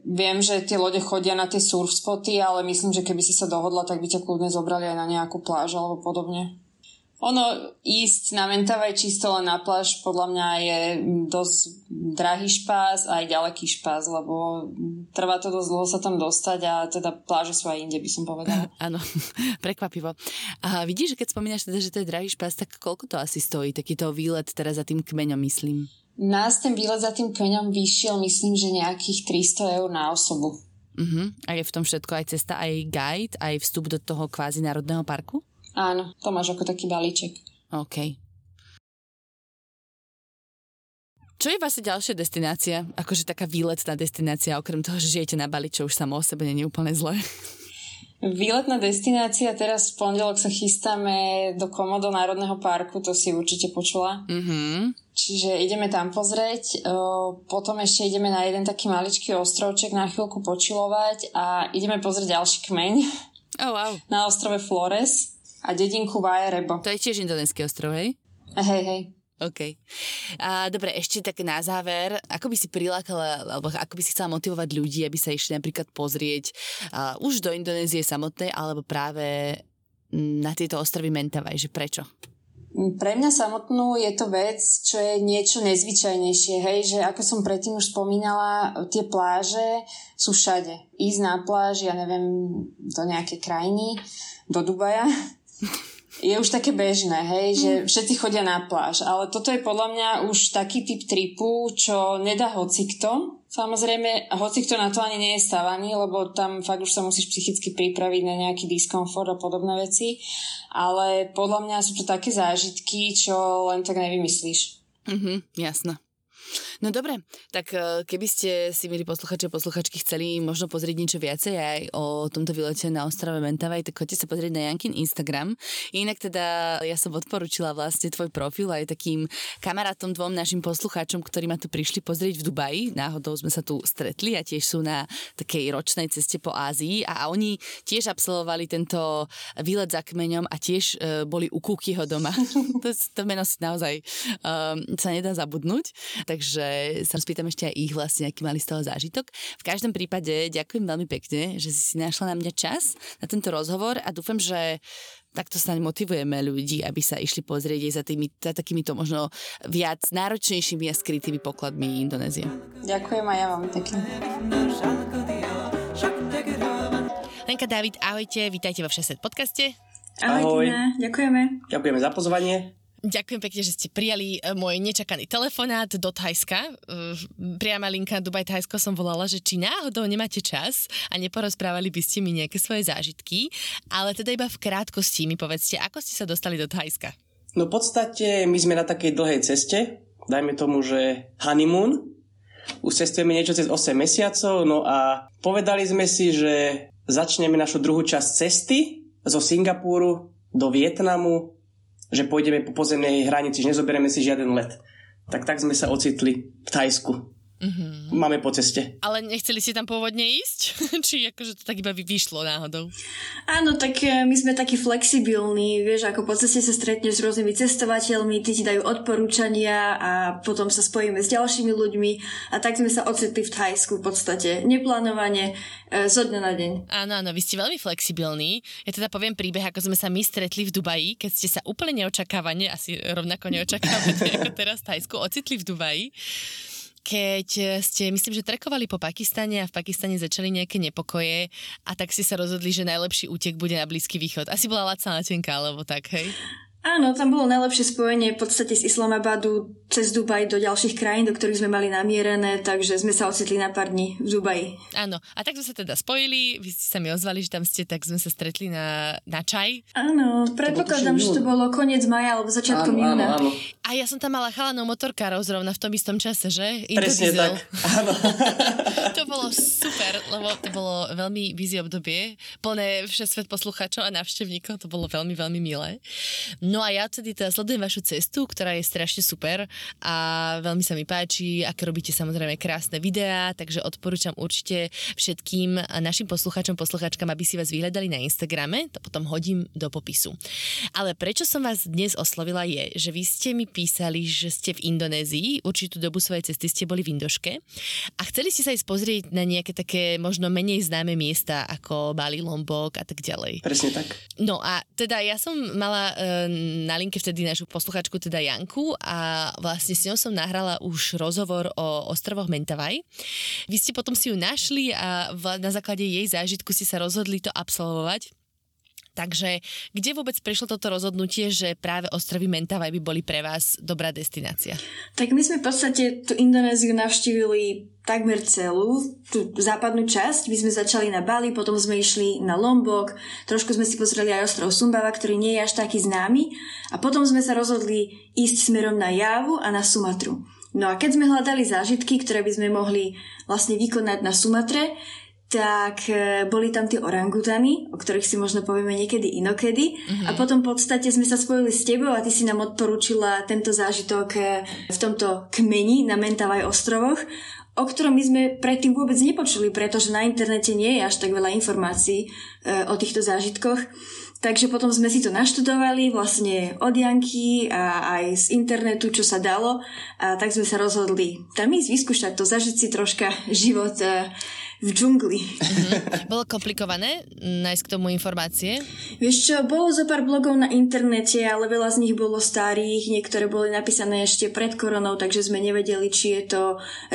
viem, že tie lode chodia na tie surf spoty, ale myslím, že keby si sa dohodla, tak by ťa kľudne zobrali aj na nejakú pláž alebo podobne. Ono ísť na Mentavaj čisto len na pláž podľa mňa je dosť drahý špás a aj ďaleký špás, lebo trvá to dosť dlho sa tam dostať a teda pláže sú aj inde, by som povedala. Áno, prekvapivo. A vidíš, keď spomínaš teda, že to je drahý špás, tak koľko to asi stojí, takýto výlet teraz za tým kmeňom, myslím? Nás ten výlet za tým koňom vyšiel, myslím, že nejakých 300 eur na osobu. Uh-huh. A je v tom všetko aj cesta, aj guide, aj vstup do toho kvázi národného parku? Áno, to máš ako taký balíček. OK. Čo je vlastne ďalšia destinácia? Akože taká výletná destinácia, okrem toho, že žijete na Bali, čo už samo o sebe nie je úplne zlé. Výletná destinácia, teraz v pondelok sa chystáme do Komodo Národného parku, to si určite počula. Mm-hmm. Čiže ideme tam pozrieť, potom ešte ideme na jeden taký maličký ostrovček na chvíľku počilovať a ideme pozrieť ďalší kmeň. Oh, wow. Na ostrove Flores a dedinku Vajerebo. To je tiež indonéský ostrov, hej? Hej, hej. OK. A, dobre, ešte tak na záver, ako by si prilákala, alebo ako by si chcela motivovať ľudí, aby sa išli napríklad pozrieť uh, už do Indonézie samotnej, alebo práve na tieto ostrovy Mentavaj, že prečo? Pre mňa samotnú je to vec, čo je niečo nezvyčajnejšie, hej, že ako som predtým už spomínala, tie pláže sú všade. Ísť na pláž, ja neviem, do nejakej krajiny, do Dubaja, je už také bežné, hej, že mm. všetci chodia na pláž, ale toto je podľa mňa už taký typ tripu, čo nedá hocikto. Samozrejme, hocikto na to ani nie je stavaný, lebo tam fakt už sa musíš psychicky pripraviť na nejaký diskomfort a podobné veci, ale podľa mňa sú to také zážitky, čo len tak nevymyslíš. Mhm, jasné. No dobre, tak e, keby ste si, milí posluchači a posluchačky, chceli možno pozrieť niečo viacej aj o tomto výlete na ostrove Mentavaj, tak choďte sa pozrieť na Jankin Instagram. Inak teda ja som odporučila vlastne tvoj profil aj takým kamarátom dvom našim poslucháčom, ktorí ma tu prišli pozrieť v Dubaji. Náhodou sme sa tu stretli a tiež sú na takej ročnej ceste po Ázii a oni tiež absolvovali tento výlet za kmeňom a tiež uh, boli u Kukyho doma. to, to meno si naozaj um, sa nedá zabudnúť. Takže sa spýtam ešte aj ich vlastne, aký mali z toho zážitok. V každom prípade ďakujem veľmi pekne, že si si našla na mňa čas na tento rozhovor a dúfam, že takto sa motivujeme ľudí, aby sa išli pozrieť aj za, tými, za takýmito možno viac náročnejšími a skrytými pokladmi Indonézie. Ďakujem aj ja vám pekne. Lenka David, ahojte, vítajte vo Všeset podcaste. Ahoj, Ahoj. ďakujeme. Ďakujeme za pozvanie. Ďakujem pekne, že ste prijali e, môj nečakaný telefonát do Thajska. E, priama linka Dubaj Thajsko som volala, že či náhodou nemáte čas a neporozprávali by ste mi nejaké svoje zážitky, ale teda iba v krátkosti mi povedzte, ako ste sa dostali do Thajska. No v podstate my sme na takej dlhej ceste, dajme tomu, že honeymoon. Už cestujeme niečo cez 8 mesiacov, no a povedali sme si, že začneme našu druhú časť cesty zo Singapúru do Vietnamu že pôjdeme po pozemnej hranici, že nezoberieme si žiaden let. Tak tak sme sa ocitli v Thajsku. Mm-hmm. Máme po ceste. Ale nechceli ste tam pôvodne ísť? Či akože to tak iba vyšlo náhodou? Áno, tak e, my sme takí flexibilní, vieš, ako po ceste sa stretneš s rôznymi cestovateľmi, tí ti dajú odporúčania a potom sa spojíme s ďalšími ľuďmi a tak sme sa ocitli v Thajsku v podstate neplánovane e, zo dňa na deň. Áno, áno, vy ste veľmi flexibilní. Ja teda poviem príbeh, ako sme sa my stretli v Dubaji, keď ste sa úplne neočakávane, asi rovnako neočakávane ako teraz v Thajsku, ocitli v Dubaji keď eh, ste, myslím, že trekovali po Pakistane a v Pakistane začali nejaké nepokoje a tak si sa rozhodli, že najlepší útek bude na Blízky východ. Asi bola lacná letenka, alebo tak, hej? Áno, tam bolo najlepšie spojenie v podstate z Islamabadu cez Dubaj do ďalších krajín, do ktorých sme mali namierené, takže sme sa ocitli na pár dní v Dubaji. Áno, a tak sme sa teda spojili, vy ste sa mi ozvali, že tam ste, tak sme sa stretli na, na čaj. Áno, predpokladám, že to bolo koniec maja alebo začiatkom júna. A ja som tam mala chalanov motorkárov zrovna v tom istom čase, že? Presne tak, áno. to bolo super, lebo to bolo veľmi busy obdobie, plné svet poslucháčov a návštevníkov, to bolo veľmi, veľmi milé. No a ja tedy teda sledujem vašu cestu, ktorá je strašne super a veľmi sa mi páči, aké robíte samozrejme krásne videá, takže odporúčam určite všetkým našim poslucháčom, poslucháčkam, aby si vás vyhľadali na Instagrame, to potom hodím do popisu. Ale prečo som vás dnes oslovila je, že vy ste mi písali, že ste v Indonézii, určitú dobu svojej cesty ste boli v Indoške a chceli ste sa aj pozrieť na nejaké také možno menej známe miesta ako Bali, Lombok a tak ďalej. Presne tak. No a teda ja som mala e, na linke vtedy našu posluchačku, teda Janku a vlastne s ňou som nahrala už rozhovor o ostrovoch Mentavaj. Vy ste potom si ju našli a na základe jej zážitku si sa rozhodli to absolvovať. Takže kde vôbec prišlo toto rozhodnutie, že práve ostrovy Mentavaj by boli pre vás dobrá destinácia? Tak my sme v podstate tú Indonéziu navštívili takmer celú, tú západnú časť. My sme začali na Bali, potom sme išli na Lombok, trošku sme si pozreli aj ostrov Sumbava, ktorý nie je až taký známy a potom sme sa rozhodli ísť smerom na Javu a na Sumatru. No a keď sme hľadali zážitky, ktoré by sme mohli vlastne vykonať na Sumatre, tak e, boli tam tie orangutany, o ktorých si možno povieme niekedy inokedy. Mm-hmm. A potom v podstate sme sa spojili s tebou a ty si nám odporúčila tento zážitok e, v tomto kmeni na Mentavaj ostrovoch, o ktorom my sme predtým vôbec nepočuli, pretože na internete nie je až tak veľa informácií e, o týchto zážitkoch. Takže potom sme si to naštudovali vlastne od Janky a aj z internetu, čo sa dalo. A tak sme sa rozhodli tam ísť vyskúšať to, zažiť si troška život v džungli. Mm-hmm. Bolo komplikované nájsť k tomu informácie? Vieš čo, bolo zo pár blogov na internete, ale veľa z nich bolo starých, niektoré boli napísané ešte pred koronou, takže sme nevedeli, či je to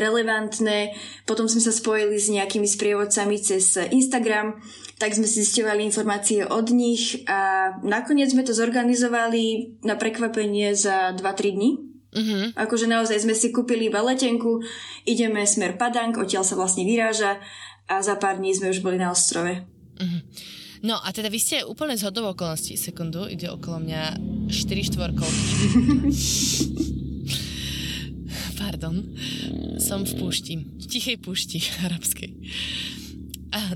relevantné. Potom sme sa spojili s nejakými sprievodcami cez Instagram, tak sme si zistovali informácie od nich a nakoniec sme to zorganizovali na prekvapenie za 2-3 dní. Uh-huh. Akože naozaj sme si kúpili iba letenku, ideme smer Padang, odtiaľ sa vlastne vyráža a za pár dní sme už boli na ostrove. Uh-huh. No a teda vy ste úplne z hodov okolností, sekundu, ide okolo mňa 4 štvorkolky. Pardon, som v púšti, v tichej púšti arabskej.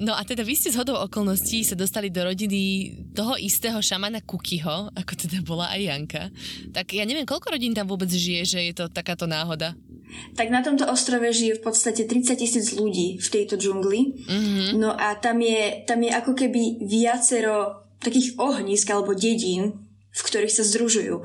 No a teda vy ste z hodou okolností sa dostali do rodiny toho istého šamana Kukiho, ako teda bola aj Janka. Tak ja neviem, koľko rodín tam vôbec žije, že je to takáto náhoda? Tak na tomto ostrove žije v podstate 30 tisíc ľudí v tejto džungli. Mm-hmm. No a tam je, tam je ako keby viacero takých ohnízk alebo dedín, v ktorých sa združujú. E,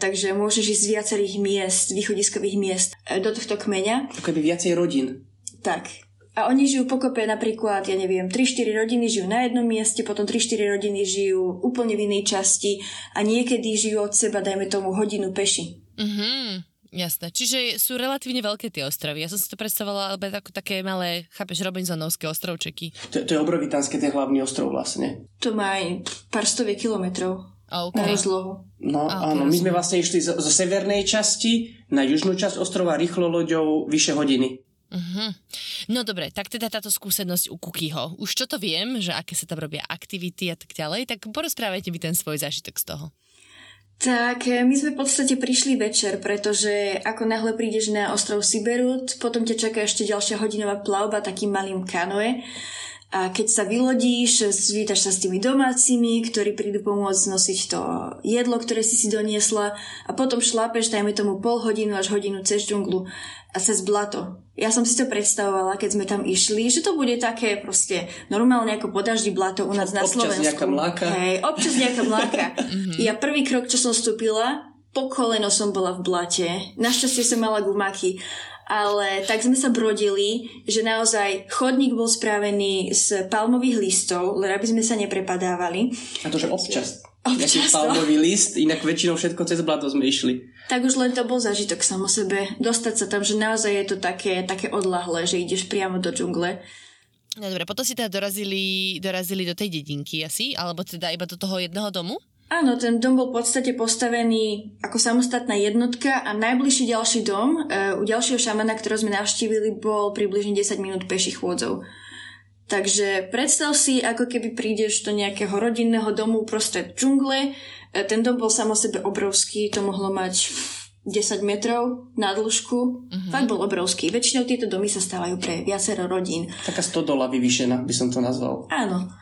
takže môžeš ísť z viacerých miest, východiskových miest e, do tohto kmeňa. Ako keby viacej rodín. Tak. A oni žijú pokope napríklad, ja neviem, 3-4 rodiny žijú na jednom mieste, potom 3-4 rodiny žijú úplne v inej časti a niekedy žijú od seba, dajme tomu, hodinu peši. Mhm, jasné. Čiže sú relatívne veľké tie ostrovy. Ja som si to predstavovala ale ako také malé, chápeš, Robinsonovské ostrovčeky. To, to je obrovitánske, ten hlavný ostrov vlastne. To má aj pár stoviek kilometrov. Okay. Na rozlohu. No okay, áno, my sme vlastne išli zo, zo severnej časti na južnú časť ostrova rýchlo loďou vyše hodiny. Uh-huh. No dobre, tak teda táto skúsenosť u Kukyho. Už čo to viem, že aké sa tam robia aktivity a tak ďalej, tak porozprávajte mi ten svoj zážitok z toho. Tak, eh, my sme v podstate prišli večer, pretože ako náhle prídeš na ostrov Siberut, potom ťa čaká ešte ďalšia hodinová plavba takým malým kanoe a keď sa vylodíš, zvítaš sa s tými domácimi, ktorí prídu pomôcť nosiť to jedlo, ktoré si si doniesla a potom šlápeš, dajme tomu pol hodinu až hodinu cez džunglu a cez blato. Ja som si to predstavovala, keď sme tam išli, že to bude také proste normálne ako podaždi blato u nás na Slovensku. Občas nejaká mláka. Hej, občas nejaká mláka. ja prvý krok, čo som vstúpila, po koleno som bola v blate. Našťastie som mala gumaky ale tak sme sa brodili, že naozaj chodník bol spravený z palmových listov, len aby sme sa neprepadávali. A to, že občas. Občas palmový list, inak väčšinou všetko cez blato sme išli. Tak už len to bol zažitok samo sebe. Dostať sa tam, že naozaj je to také, také odlahlé, že ideš priamo do džungle. No dobre, potom si teda dorazili, dorazili do tej dedinky asi, alebo teda iba do toho jedného domu? Áno, ten dom bol v podstate postavený ako samostatná jednotka a najbližší ďalší dom e, u ďalšieho šamana, ktorého sme navštívili, bol približne 10 minút peších chôdzov. Takže predstav si, ako keby prídeš do nejakého rodinného domu prostred džungle. E, ten dom bol samo sebe obrovský, to mohlo mať 10 metrov na dĺžku. Uh-huh. Fakt bol obrovský. Väčšinou tieto domy sa stávajú pre viacero rodín. Taká stodola vyvýšená, by som to nazval. Áno.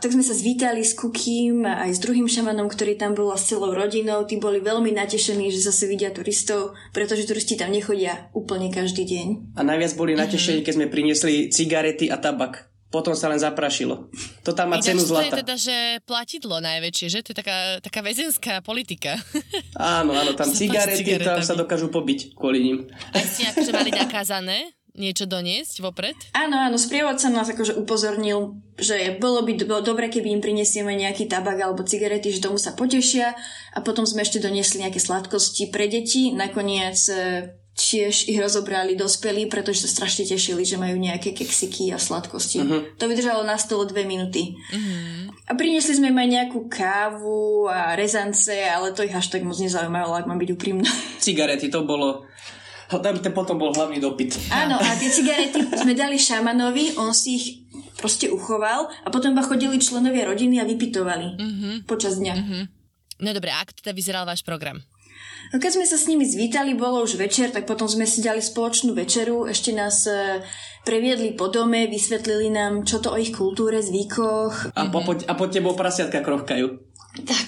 Tak sme sa zvítali s Kukím a aj s druhým šamanom, ktorý tam bol a s celou rodinou. Tí boli veľmi natešení, že zase vidia turistov, pretože turisti tam nechodia úplne každý deň. A najviac boli mhm. natešení, keď sme priniesli cigarety a tabak. Potom sa len zaprašilo. To tam má Ináč, cenu zlata. To je teda, že platidlo najväčšie, že? To je taká, taká väzenská politika. Áno, áno, tam cigarety, tam sa dokážu pobiť kvôli ním. A ste akože mali nakázané? niečo doniesť vopred? Áno, áno, sprievodca nás akože upozornil, že bolo by do- dobre, keby im prinesieme nejaký tabak alebo cigarety, že tomu sa potešia a potom sme ešte doniesli nejaké sladkosti pre deti. Nakoniec e, tiež ich rozobrali dospelí, pretože sa strašne tešili, že majú nejaké keksiky a sladkosti. Uh-huh. To vydržalo na stole dve minúty. Uh-huh. A priniesli sme im aj nejakú kávu a rezance, ale to ich až tak moc nezaujímalo, ak mám byť úprimná. Cigarety, to bolo tam to potom bol hlavný dopyt. Áno, a tie cigarety sme dali šamanovi, on si ich proste uchoval a potom iba chodili členovia rodiny a vypitovali uh-huh. počas dňa. Uh-huh. No dobré, ako teda vyzeral váš program? No keď sme sa s nimi zvítali, bolo už večer, tak potom sme si dali spoločnú večeru, ešte nás e, previedli po dome, vysvetlili nám, čo to o ich kultúre, zvykoch. A, po, po, a po tebou prasiatka krochkajú. Tak.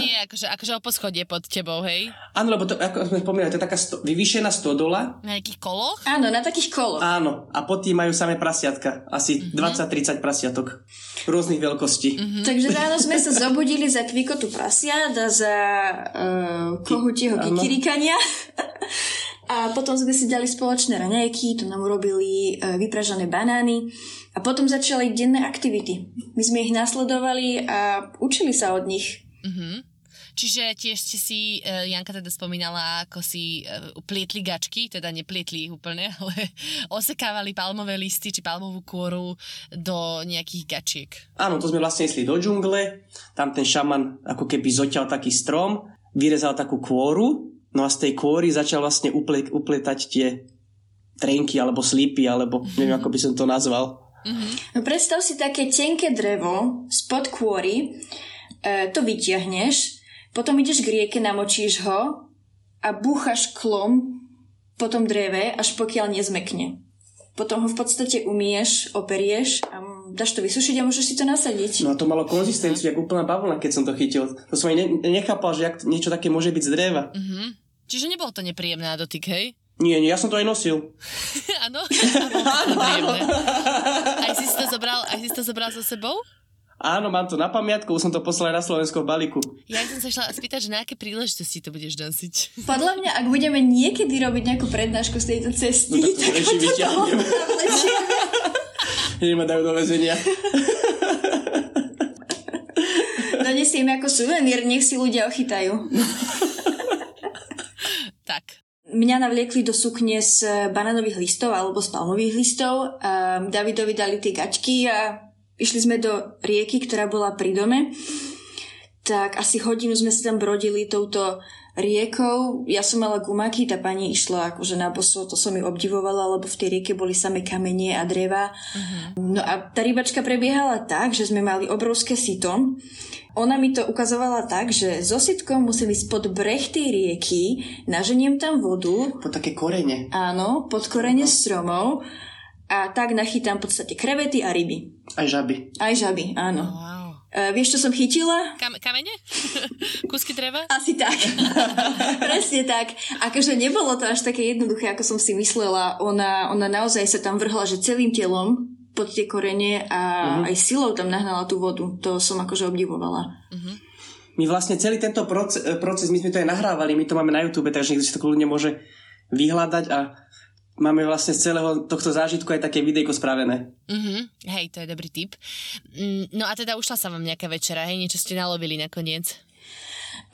Nie, akože, akože o poschodie pod tebou, hej? Áno, lebo to, ako sme spomínali, to je taká sto, vyvýšená stodola. Na nejakých koloch? Áno, na takých koloch. Áno, a pod tým majú samé prasiatka. Asi mm-hmm. 20-30 prasiatok. Rôznych veľkostí. Mm-hmm. Takže ráno sme sa zobudili za kvikotu prasiat a za uh, kohutieho kikirikania. A potom sme si dali spoločné raňajky, to nám urobili e, vypražané banány a potom začali denné aktivity. My sme ich nasledovali a učili sa od nich. Mm-hmm. Čiže tiež ste si, uh, Janka teda spomínala, ako si uh, plietli gačky, teda neplietli ich úplne, ale osekávali palmové listy či palmovú kôru do nejakých gačiek. Áno, to sme vlastne išli do džungle, tam ten šaman ako keby zoťal taký strom, vyrezal takú kôru, no a z tej kôry začal vlastne uple- upletať tie trenky alebo slípy, alebo neviem, ako by som to nazval. Mm-hmm. No predstav si také tenké drevo spod kôry, e, to vytiahneš, potom ideš k rieke, namočíš ho a búchaš klom po tom dreve, až pokiaľ nezmekne. Potom ho v podstate umieš, operieš a dáš to vysušiť a môžeš si to nasadiť. No a to malo konzistenciu, ako úplná bavlna, keď som to chytil. To som aj ne- nechápal, že niečo také môže byť z dreva. Mm-hmm. Čiže nebolo to nepríjemné na dotyk, hej? Nie, nie, ja som to aj nosil. Áno? Áno. Aj si si to zobral, aj si to zobral so sebou? Áno, mám to na pamiatku, už som to poslal na Slovensko v balíku. Ja som sa šla spýtať, že na aké príležitosti to budeš nosiť. Podľa mňa, ak budeme niekedy robiť nejakú prednášku z tejto cesty, no, tak, tak to toho Ideme dajú do väzenia. Donesieme ako suvenír, nech si ľudia ochytajú. tak. Mňa navliekli do sukne z banánových listov alebo z palmových listov. A Davidovi dali tie gačky a išli sme do rieky, ktorá bola pri dome. Tak asi hodinu sme sa tam brodili touto riekou. Ja som mala gumaky, tá pani išla akože na boso, to som ju obdivovala, lebo v tej rieke boli same kamene a dreva. Uh-huh. No a tá rybačka prebiehala tak, že sme mali obrovské sito. Ona mi to ukazovala tak, že so sitkom musím ísť pod breh tej rieky, naženiem tam vodu. Po také korene. Áno, pod korene uh-huh. stromov a tak nachytám v podstate krevety a ryby. Aj žaby. Aj žaby, áno. Wow. Uh, vieš, čo som chytila? Kam- kamene? Kusky dreva? Asi tak. Presne tak. Akože nebolo to až také jednoduché, ako som si myslela. Ona, ona naozaj sa tam vrhla, že celým telom pod tie korene a uh-huh. aj silou tam nahnala tú vodu. To som akože obdivovala. Uh-huh. My vlastne celý tento proces, proces, my sme to aj nahrávali, my to máme na YouTube, takže niekto si to kľudne môže vyhľadať a máme vlastne z celého tohto zážitku aj také videjko spravené. Mm-hmm. Hej, to je dobrý tip. Mm, no a teda ušla sa vám nejaká večera, hej? Niečo ste nalovili nakoniec?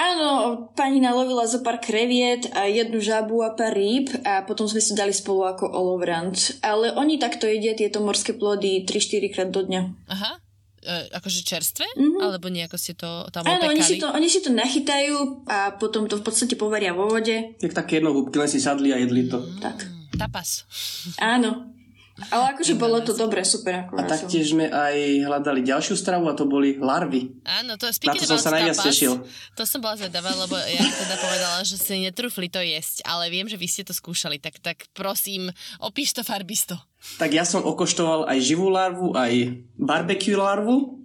Áno, pani nalovila zo pár kreviet a jednu žabu a pár rýb a potom sme si dali spolu ako olovrant. Ale oni takto jedia tieto morské plody 3-4 krát do dňa. Aha. E, akože čerstvé? Mm-hmm. Alebo nejako ste to tam Áno, oni si to, oni si to nachytajú a potom to v podstate povaria vo vode. Jak také jedno len si sadli a jedli to. Mm. Tak tapas. Áno. Ale akože bolo to dobre, super. Ako a taktiež sme aj hľadali ďalšiu stravu a to boli larvy. Áno, to je Na to som sa najviac tapas, tešil. To som bola zvedavá, lebo ja teda povedala, že si netrúfli to jesť, ale viem, že vy ste to skúšali, tak, tak prosím, opíš to farbisto. Tak ja som okoštoval aj živú larvu, aj barbecue larvu.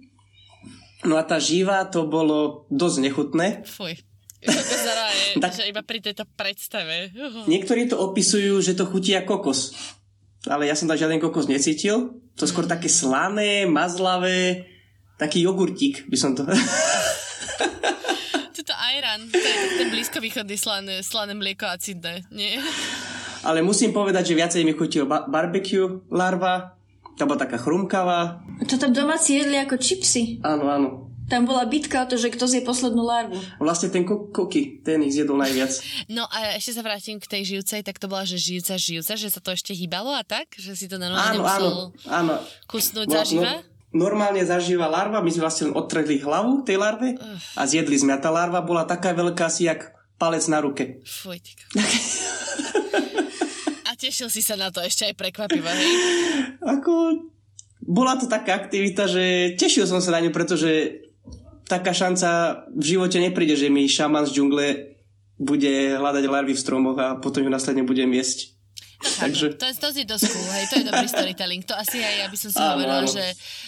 No a tá živá to bolo dosť nechutné. Fuj. Vyzerá je, tak, že iba pri tejto predstave. Niektorí to opisujú, že to chutí ako kokos. Ale ja som tam žiaden kokos necítil. To skôr mm. také slané, mazlavé, taký jogurtík by som to... Toto ajran, to je ten blízkovýchodný slané, slané mlieko acidné, nie? Ale musím povedať, že viacej mi chutil ba- barbecue larva, tá bola taká chrumkavá. To tam domáci jedli ako čipsy. Áno, áno. Tam bola bitka o to, že kto zje poslednú larvu. Vlastne ten koky, ten ich zjedol najviac. No a ešte sa vrátim k tej živcej, tak to bola, že živca, živca, že sa to ešte hýbalo a tak? Že si to normálne áno, musel áno, áno. kusnúť Bola, zaživa? No, normálne zažíva larva, my sme vlastne len odtrhli hlavu tej larve a zjedli sme. A tá larva bola taká veľká asi jak palec na ruke. Fuj, A tešil si sa na to ešte aj prekvapivo, hej? Ako, bola to taká aktivita, že tešil som sa na ňu, pretože taká šanca v živote nepríde, že mi šaman z džungle bude hľadať larvy v stromoch a potom ju následne budem jesť. No, Takže... To, to je dosť cool, hej, to je dobrý storytelling. To asi aj ja by som si áno, hovorila, áno. že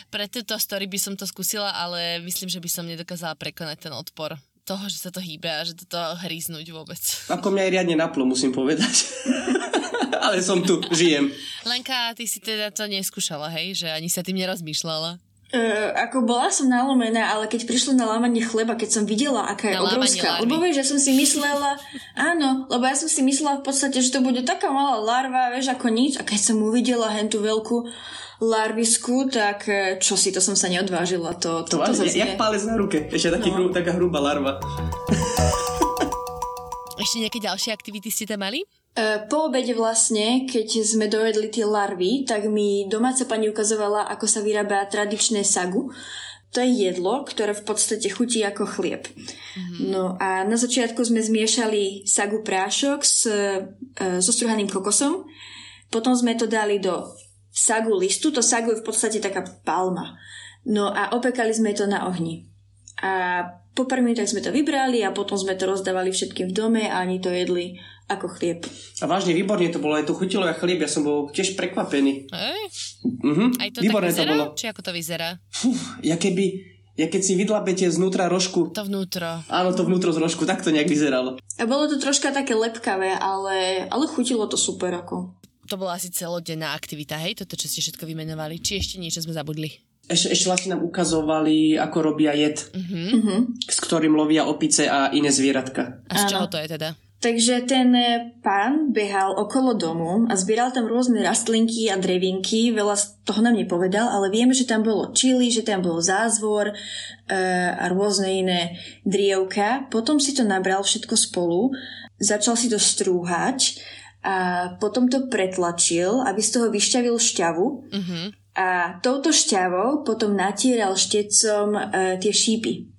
pre túto story by som to skúsila, ale myslím, že by som nedokázala prekonať ten odpor toho, že sa to hýbe a že to hríznúť vôbec. Ako mňa aj riadne naplo, musím povedať. ale som tu, žijem. Lenka, ty si teda to neskúšala, hej? Že ani sa tým nerozmýšľala? Uh, ako bola som nalomená, ale keď prišlo na lámanie chleba, keď som videla, aká je Na obrovská, lebo vieš, že som si myslela, áno, lebo ja som si myslela v podstate, že to bude taká malá larva, vieš, ako nič, a keď som uvidela hen tú veľkú larvisku, tak eh, čo si, to som sa neodvážila, to, to, To, to, zase jak nie. pálec na ruke. Ešte taký No. hru, taká hrubá larva. Ešte nejaké ďalšie aktivity ste tam mali? E, Po obede vlastne, keď sme dojedli tie larvy, tak mi domáca pani ukazovala, ako sa vyrába tradičné sagu. To je jedlo, ktoré v podstate chutí ako chlieb. No a na začiatku sme zmiešali sagu prášok s, e, so struhaným kokosom. Potom sme to dali do sagu listu. To sagu je v podstate taká palma. No a opekali sme to na ohni. A po pár minútach sme to vybrali a potom sme to rozdávali všetkým v dome a oni to jedli ako chlieb. A vážne, výborne to bolo, aj to chutilo jak chlieb, ja som bol tiež prekvapený. Ej, Mhm. aj to výborne tak to vyzerá? bolo. Či ako to vyzerá? Fú, ja keby, ja keď si vydlapete znútra rožku, To vnútro. áno, to vnútro z rožku, tak to nejak vyzeralo. A bolo to troška také lepkavé, ale, ale chutilo to super ako. To bola asi celodenná aktivita, hej? Toto, čo ste všetko vymenovali. Či ešte niečo sme zabudli? Ešte, ešte vlastne nám ukazovali, ako robia jed, Uh-huh. s ktorým lovia opice a iné zvieratka. A z čoho to je teda? Takže ten e, pán behal okolo domu a zbieral tam rôzne rastlinky a drevinky. Veľa z toho nám nepovedal, ale vieme, že tam bolo čili, že tam bol zázvor e, a rôzne iné drievka. Potom si to nabral všetko spolu, začal si to strúhať a potom to pretlačil, aby z toho vyšťavil šťavu. Mhm. A touto šťavou potom natieral štecom e, tie šípy.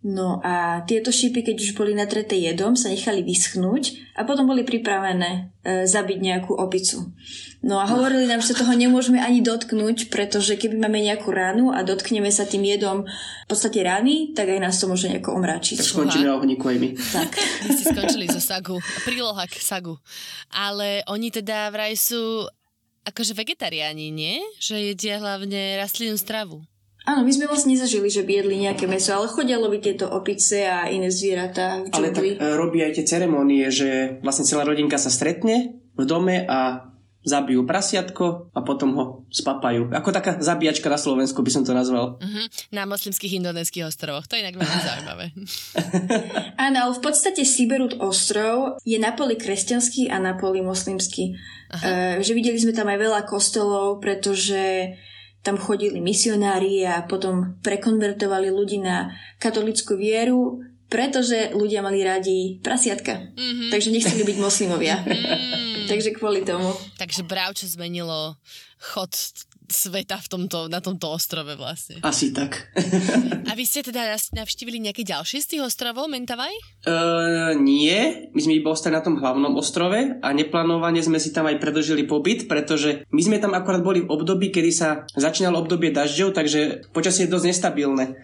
No a tieto šípy, keď už boli natreté jedom, sa nechali vyschnúť a potom boli pripravené e, zabiť nejakú opicu. No a hovorili nám, že sa toho nemôžeme ani dotknúť, pretože keby máme nejakú ránu a dotkneme sa tým jedom v podstate rány, tak aj nás to môže nejako omráčiť. Tak skončíme na ohníku aj my. Tak. Vy ste skončili zo sagu. Príloha k sagu. Ale oni teda vraj sú akože vegetariáni, nie? Že jedia hlavne rastlinnú stravu. Áno, my sme vlastne nezažili, že by jedli nejaké meso, ale chodia loviť tieto opice a iné zvieratá Ale tak džungli. e, robí aj tie ceremonie, že vlastne celá rodinka sa stretne v dome a zabijú prasiatko a potom ho spapajú. Ako taká zabíjačka na Slovensku by som to nazval. Mhm. Na moslimských indonéskych ostrovoch. To je inak veľmi zaujímavé. Áno, v podstate Siberut ostrov je na poli kresťanský a na poli moslimský. Uh, že videli sme tam aj veľa kostolov, pretože tam chodili misionári a potom prekonvertovali ľudí na katolickú vieru, pretože ľudia mali radi prasiatka. Mhm. Takže nechceli byť moslimovia. Mm. Takže kvôli tomu. Takže Bravčo zmenilo chod sveta v tomto, na tomto ostrove vlastne. Asi tak. A vy ste teda navštívili nejaké ďalšie z tých ostrovov, Mentavaj? Uh, nie, my sme iba ostali na tom hlavnom ostrove a neplánovane sme si tam aj predlžili pobyt, pretože my sme tam akorát boli v období, kedy sa začínalo obdobie dažďov, takže počasie je dosť nestabilné.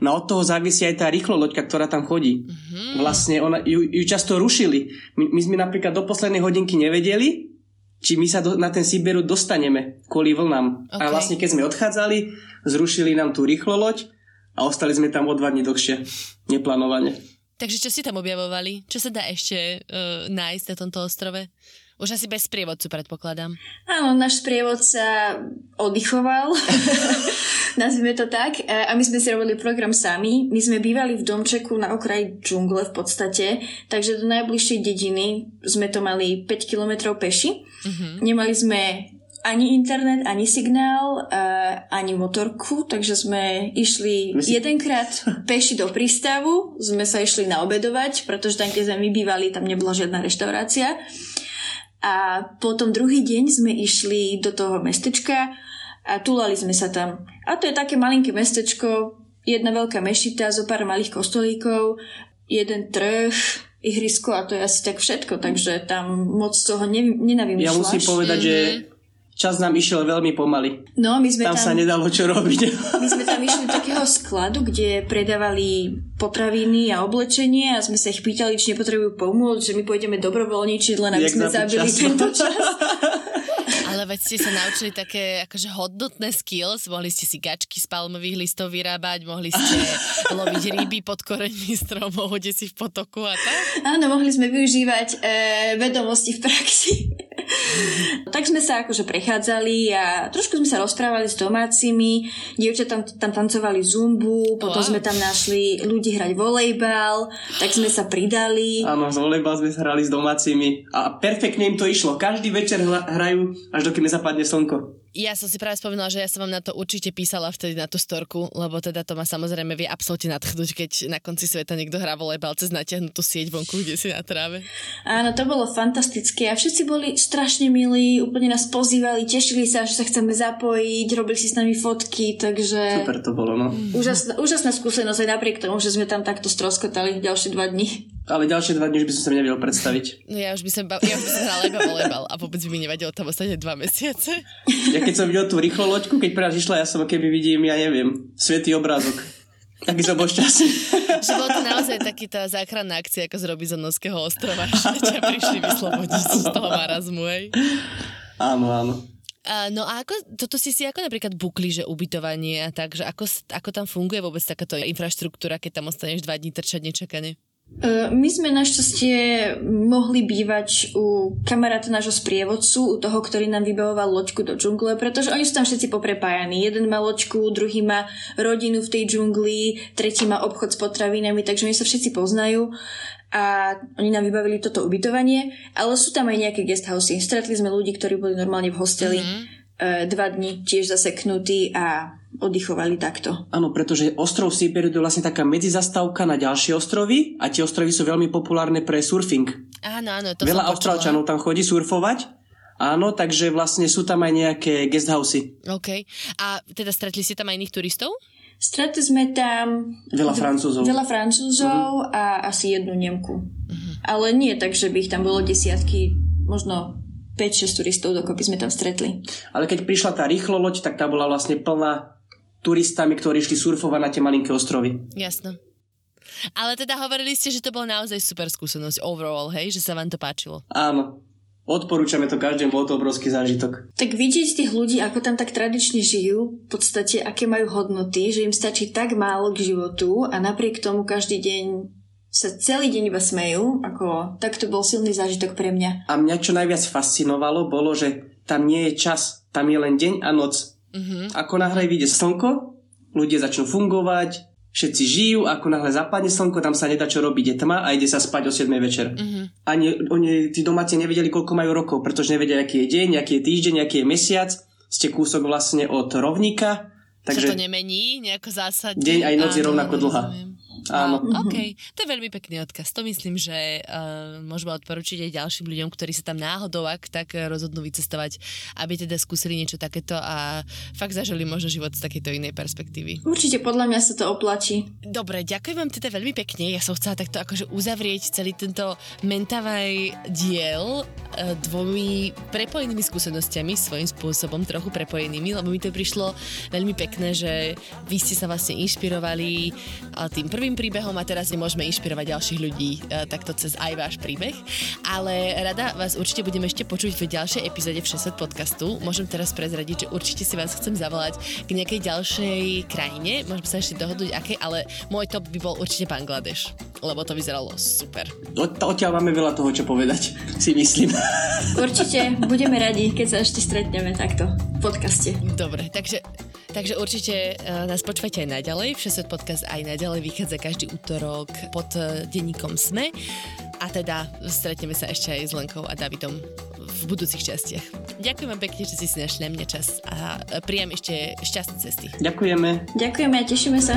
No od toho závisí aj tá rýchlo loďka, ktorá tam chodí. Mhm. Vlastne ona, ju, ju často rušili. My, my sme napríklad do poslednej hodinky nevedeli, či my sa do, na ten Siberu dostaneme kvôli vlnám. Ok. A vlastne keď sme odchádzali, zrušili nám tú rýchlo loď a ostali sme tam o dva dní dlhšie. Neplánovane. Takže čo ste tam objavovali? Čo sa dá ešte uh, nájsť na tomto ostrove? Už asi bez sprievodcu, predpokladám. Áno, náš sprievodca oddychoval, nazvime to tak, e, a my sme si robili program sami. My sme bývali v domčeku na okraji džungle v podstate, takže do najbližšej dediny sme to mali 5 kilometrov peši. Uh-huh. Nemali sme ani internet, ani signál, e, ani motorku, takže sme išli si- jedenkrát peši do prístavu, sme sa išli naobedovať, pretože tam, kde sme my bývali, tam nebola žiadna reštaurácia. A potom druhý deň sme išli do toho mestečka a tulali sme sa tam. A to je také malinké mestečko, jedna veľká mešita, zo pár malých kostolíkov, jeden trh, ihrisko a to je asi tak všetko, takže tam moc toho ne, nenavymýšľaš. Ja musím povedať, že čas nám išiel veľmi pomaly. No, my sme Tam tam, sa nedalo čo robiť. my sme tam išli do takého skladu, kde predávali potraviny a oblečenie a sme sa ich pýtali, či nepotrebujú pomôcť, že my pôjdeme dobrovoľničiť, len aby Jak sme zabili čas. tento čas. Ale veď ste sa naučili také akože hodnotné skills, mohli ste si gačky z palmových listov vyrábať, mohli ste loviť ryby pod koreňmi stromov, hodiť si v potoku a tak. Áno, mohli sme využívať e, vedomosti v praxi. tak sme sa akože prechádzali a trošku sme sa rozprávali s domácimi, dievčatá tam, tam tancovali zumbu, potom wow. sme tam našli ľudí hrať volejbal, tak sme sa pridali. Áno, z volejbal sme sa hrali s domácimi a perfektne im to išlo. Každý večer hrajú, až dokým nezapadne slnko. Ja som si práve spomínala, že ja som vám na to určite písala vtedy na tú storku, lebo teda to ma samozrejme vie absolútne nadchnúť, keď na konci sveta niekto hrá volejbal cez natiahnutú sieť vonku, kde si na tráve. Áno, to bolo fantastické a všetci boli strašne milí, úplne nás pozývali, tešili sa, že sa chceme zapojiť, robili si s nami fotky, takže... Super to bolo, no. Úžasná, úžasná skúsenosť aj napriek tomu, že sme tam takto stroskotali ďalšie dva dni. Ale ďalšie dva dni už by som sa nevedel predstaviť. No ja už by som, ja už by som hrala iba volejbal a vôbec by mi nevadilo tam ostať dva mesiace. Ja keď som videl tú rýchlo loďku, keď práve išla, ja som keby vidím, ja neviem, svetý obrázok. Taký som bol šťastný. Že bolo to naozaj taký tá záchranná akcia ako z Robizonovského ostrova, že ťa prišli vyslobodiť z toho marazmu, hej. Áno, áno. No a ako, toto si si ako napríklad bukli, že ubytovanie a tak, že ako, ako tam funguje vôbec takáto infraštruktúra, keď tam ostaneš dva dní trčať nečakane? E, my sme našťastie mohli bývať u kamaráta nášho sprievodcu, u toho, ktorý nám vybavoval loďku do džungle, pretože oni sú tam všetci poprepájaní. Jeden má loďku, druhý má rodinu v tej džungli, tretí má obchod s potravinami, takže oni sa všetci poznajú a oni nám vybavili toto ubytovanie, ale sú tam aj nejaké guesthousey. Stretli sme ľudí, ktorí boli normálne v hosteli mm-hmm. dva dni, tiež zaseknutí a oddychovali takto. Áno, pretože ostrov Siberu je vlastne taká medzizastávka na ďalšie ostrovy a tie ostrovy sú veľmi populárne pre surfing. Áno, áno, to Veľa Austrálčanov tam chodí surfovať. Áno, takže vlastne sú tam aj nejaké guesthousey. OK. A teda stretli si tam aj iných turistov? Stretli sme tam... Veľa Francúzov. Veľa Francúzov uh-huh. a asi jednu Nemku. Uh-huh. Ale nie tak, že by ich tam bolo desiatky, možno 5-6 turistov dokopy sme tam stretli. Ale keď prišla tá rýchlo loď, tak tá bola vlastne plná turistami, ktorí išli surfovať na tie malinké ostrovy. Jasno. Ale teda hovorili ste, že to bola naozaj super skúsenosť overall, hej? Že sa vám to páčilo. Áno. Odporúčame to každému, bol to obrovský zážitok. Tak vidieť tých ľudí, ako tam tak tradične žijú, v podstate aké majú hodnoty, že im stačí tak málo k životu a napriek tomu každý deň sa celý deň iba smejú, ako tak to bol silný zážitok pre mňa. A mňa čo najviac fascinovalo, bolo, že tam nie je čas, tam je len deň a noc. Mm-hmm. Ako náhle vyjde slnko, ľudia začnú fungovať, všetci žijú, ako náhle zapadne slnko, tam sa nedá čo robiť, je tma a ide sa spať o 7 večer. Mm-hmm. Ani oni, tí domáci nevedeli, koľko majú rokov, pretože nevedia, aký je deň, aký je týždeň, aký je mesiac. Ste kúsok vlastne od rovníka. Takže sa to nemení nejako zásadne? Deň aj noc je rovnako dlhá. Áno. OK, to je veľmi pekný odkaz. To myslím, že uh, môžeme odporučiť aj ďalším ľuďom, ktorí sa tam náhodou, ak tak rozhodnú vycestovať, aby teda skúsili niečo takéto a fakt zažili možno život z takéto inej perspektívy. Určite podľa mňa sa to oplatí. Dobre, ďakujem vám teda veľmi pekne. Ja som chcela takto akože uzavrieť celý tento mentavaj diel uh, dvomi prepojenými skúsenostiami, svojím spôsobom trochu prepojenými, lebo mi to prišlo veľmi pekné, že vy ste sa vlastne inšpirovali tým prvým svojim príbehom a teraz nemôžeme inšpirovať ďalších ľudí uh, takto cez aj váš príbeh. Ale rada vás určite budeme ešte počuť v ďalšej epizóde v 600 podcastu. Môžem teraz prezradiť, že určite si vás chcem zavolať k nejakej ďalšej krajine. Môžeme sa ešte dohodnúť, aké, ale môj top by bol určite Bangladeš, lebo to vyzeralo super. Odtiaľ máme veľa toho, čo povedať, si myslím. Určite budeme radi, keď sa ešte stretneme takto v podcaste. Dobre, takže Takže určite uh, nás počúvajte aj naďalej. Všesvet podcast aj naďalej vychádza každý útorok pod uh, denníkom SME. A teda stretneme sa ešte aj s Lenkou a Davidom v budúcich častiach. Ďakujem vám pekne, že ste si našli na mňa čas a príjem ešte šťastné cesty. Ďakujeme. Ďakujeme a tešíme sa.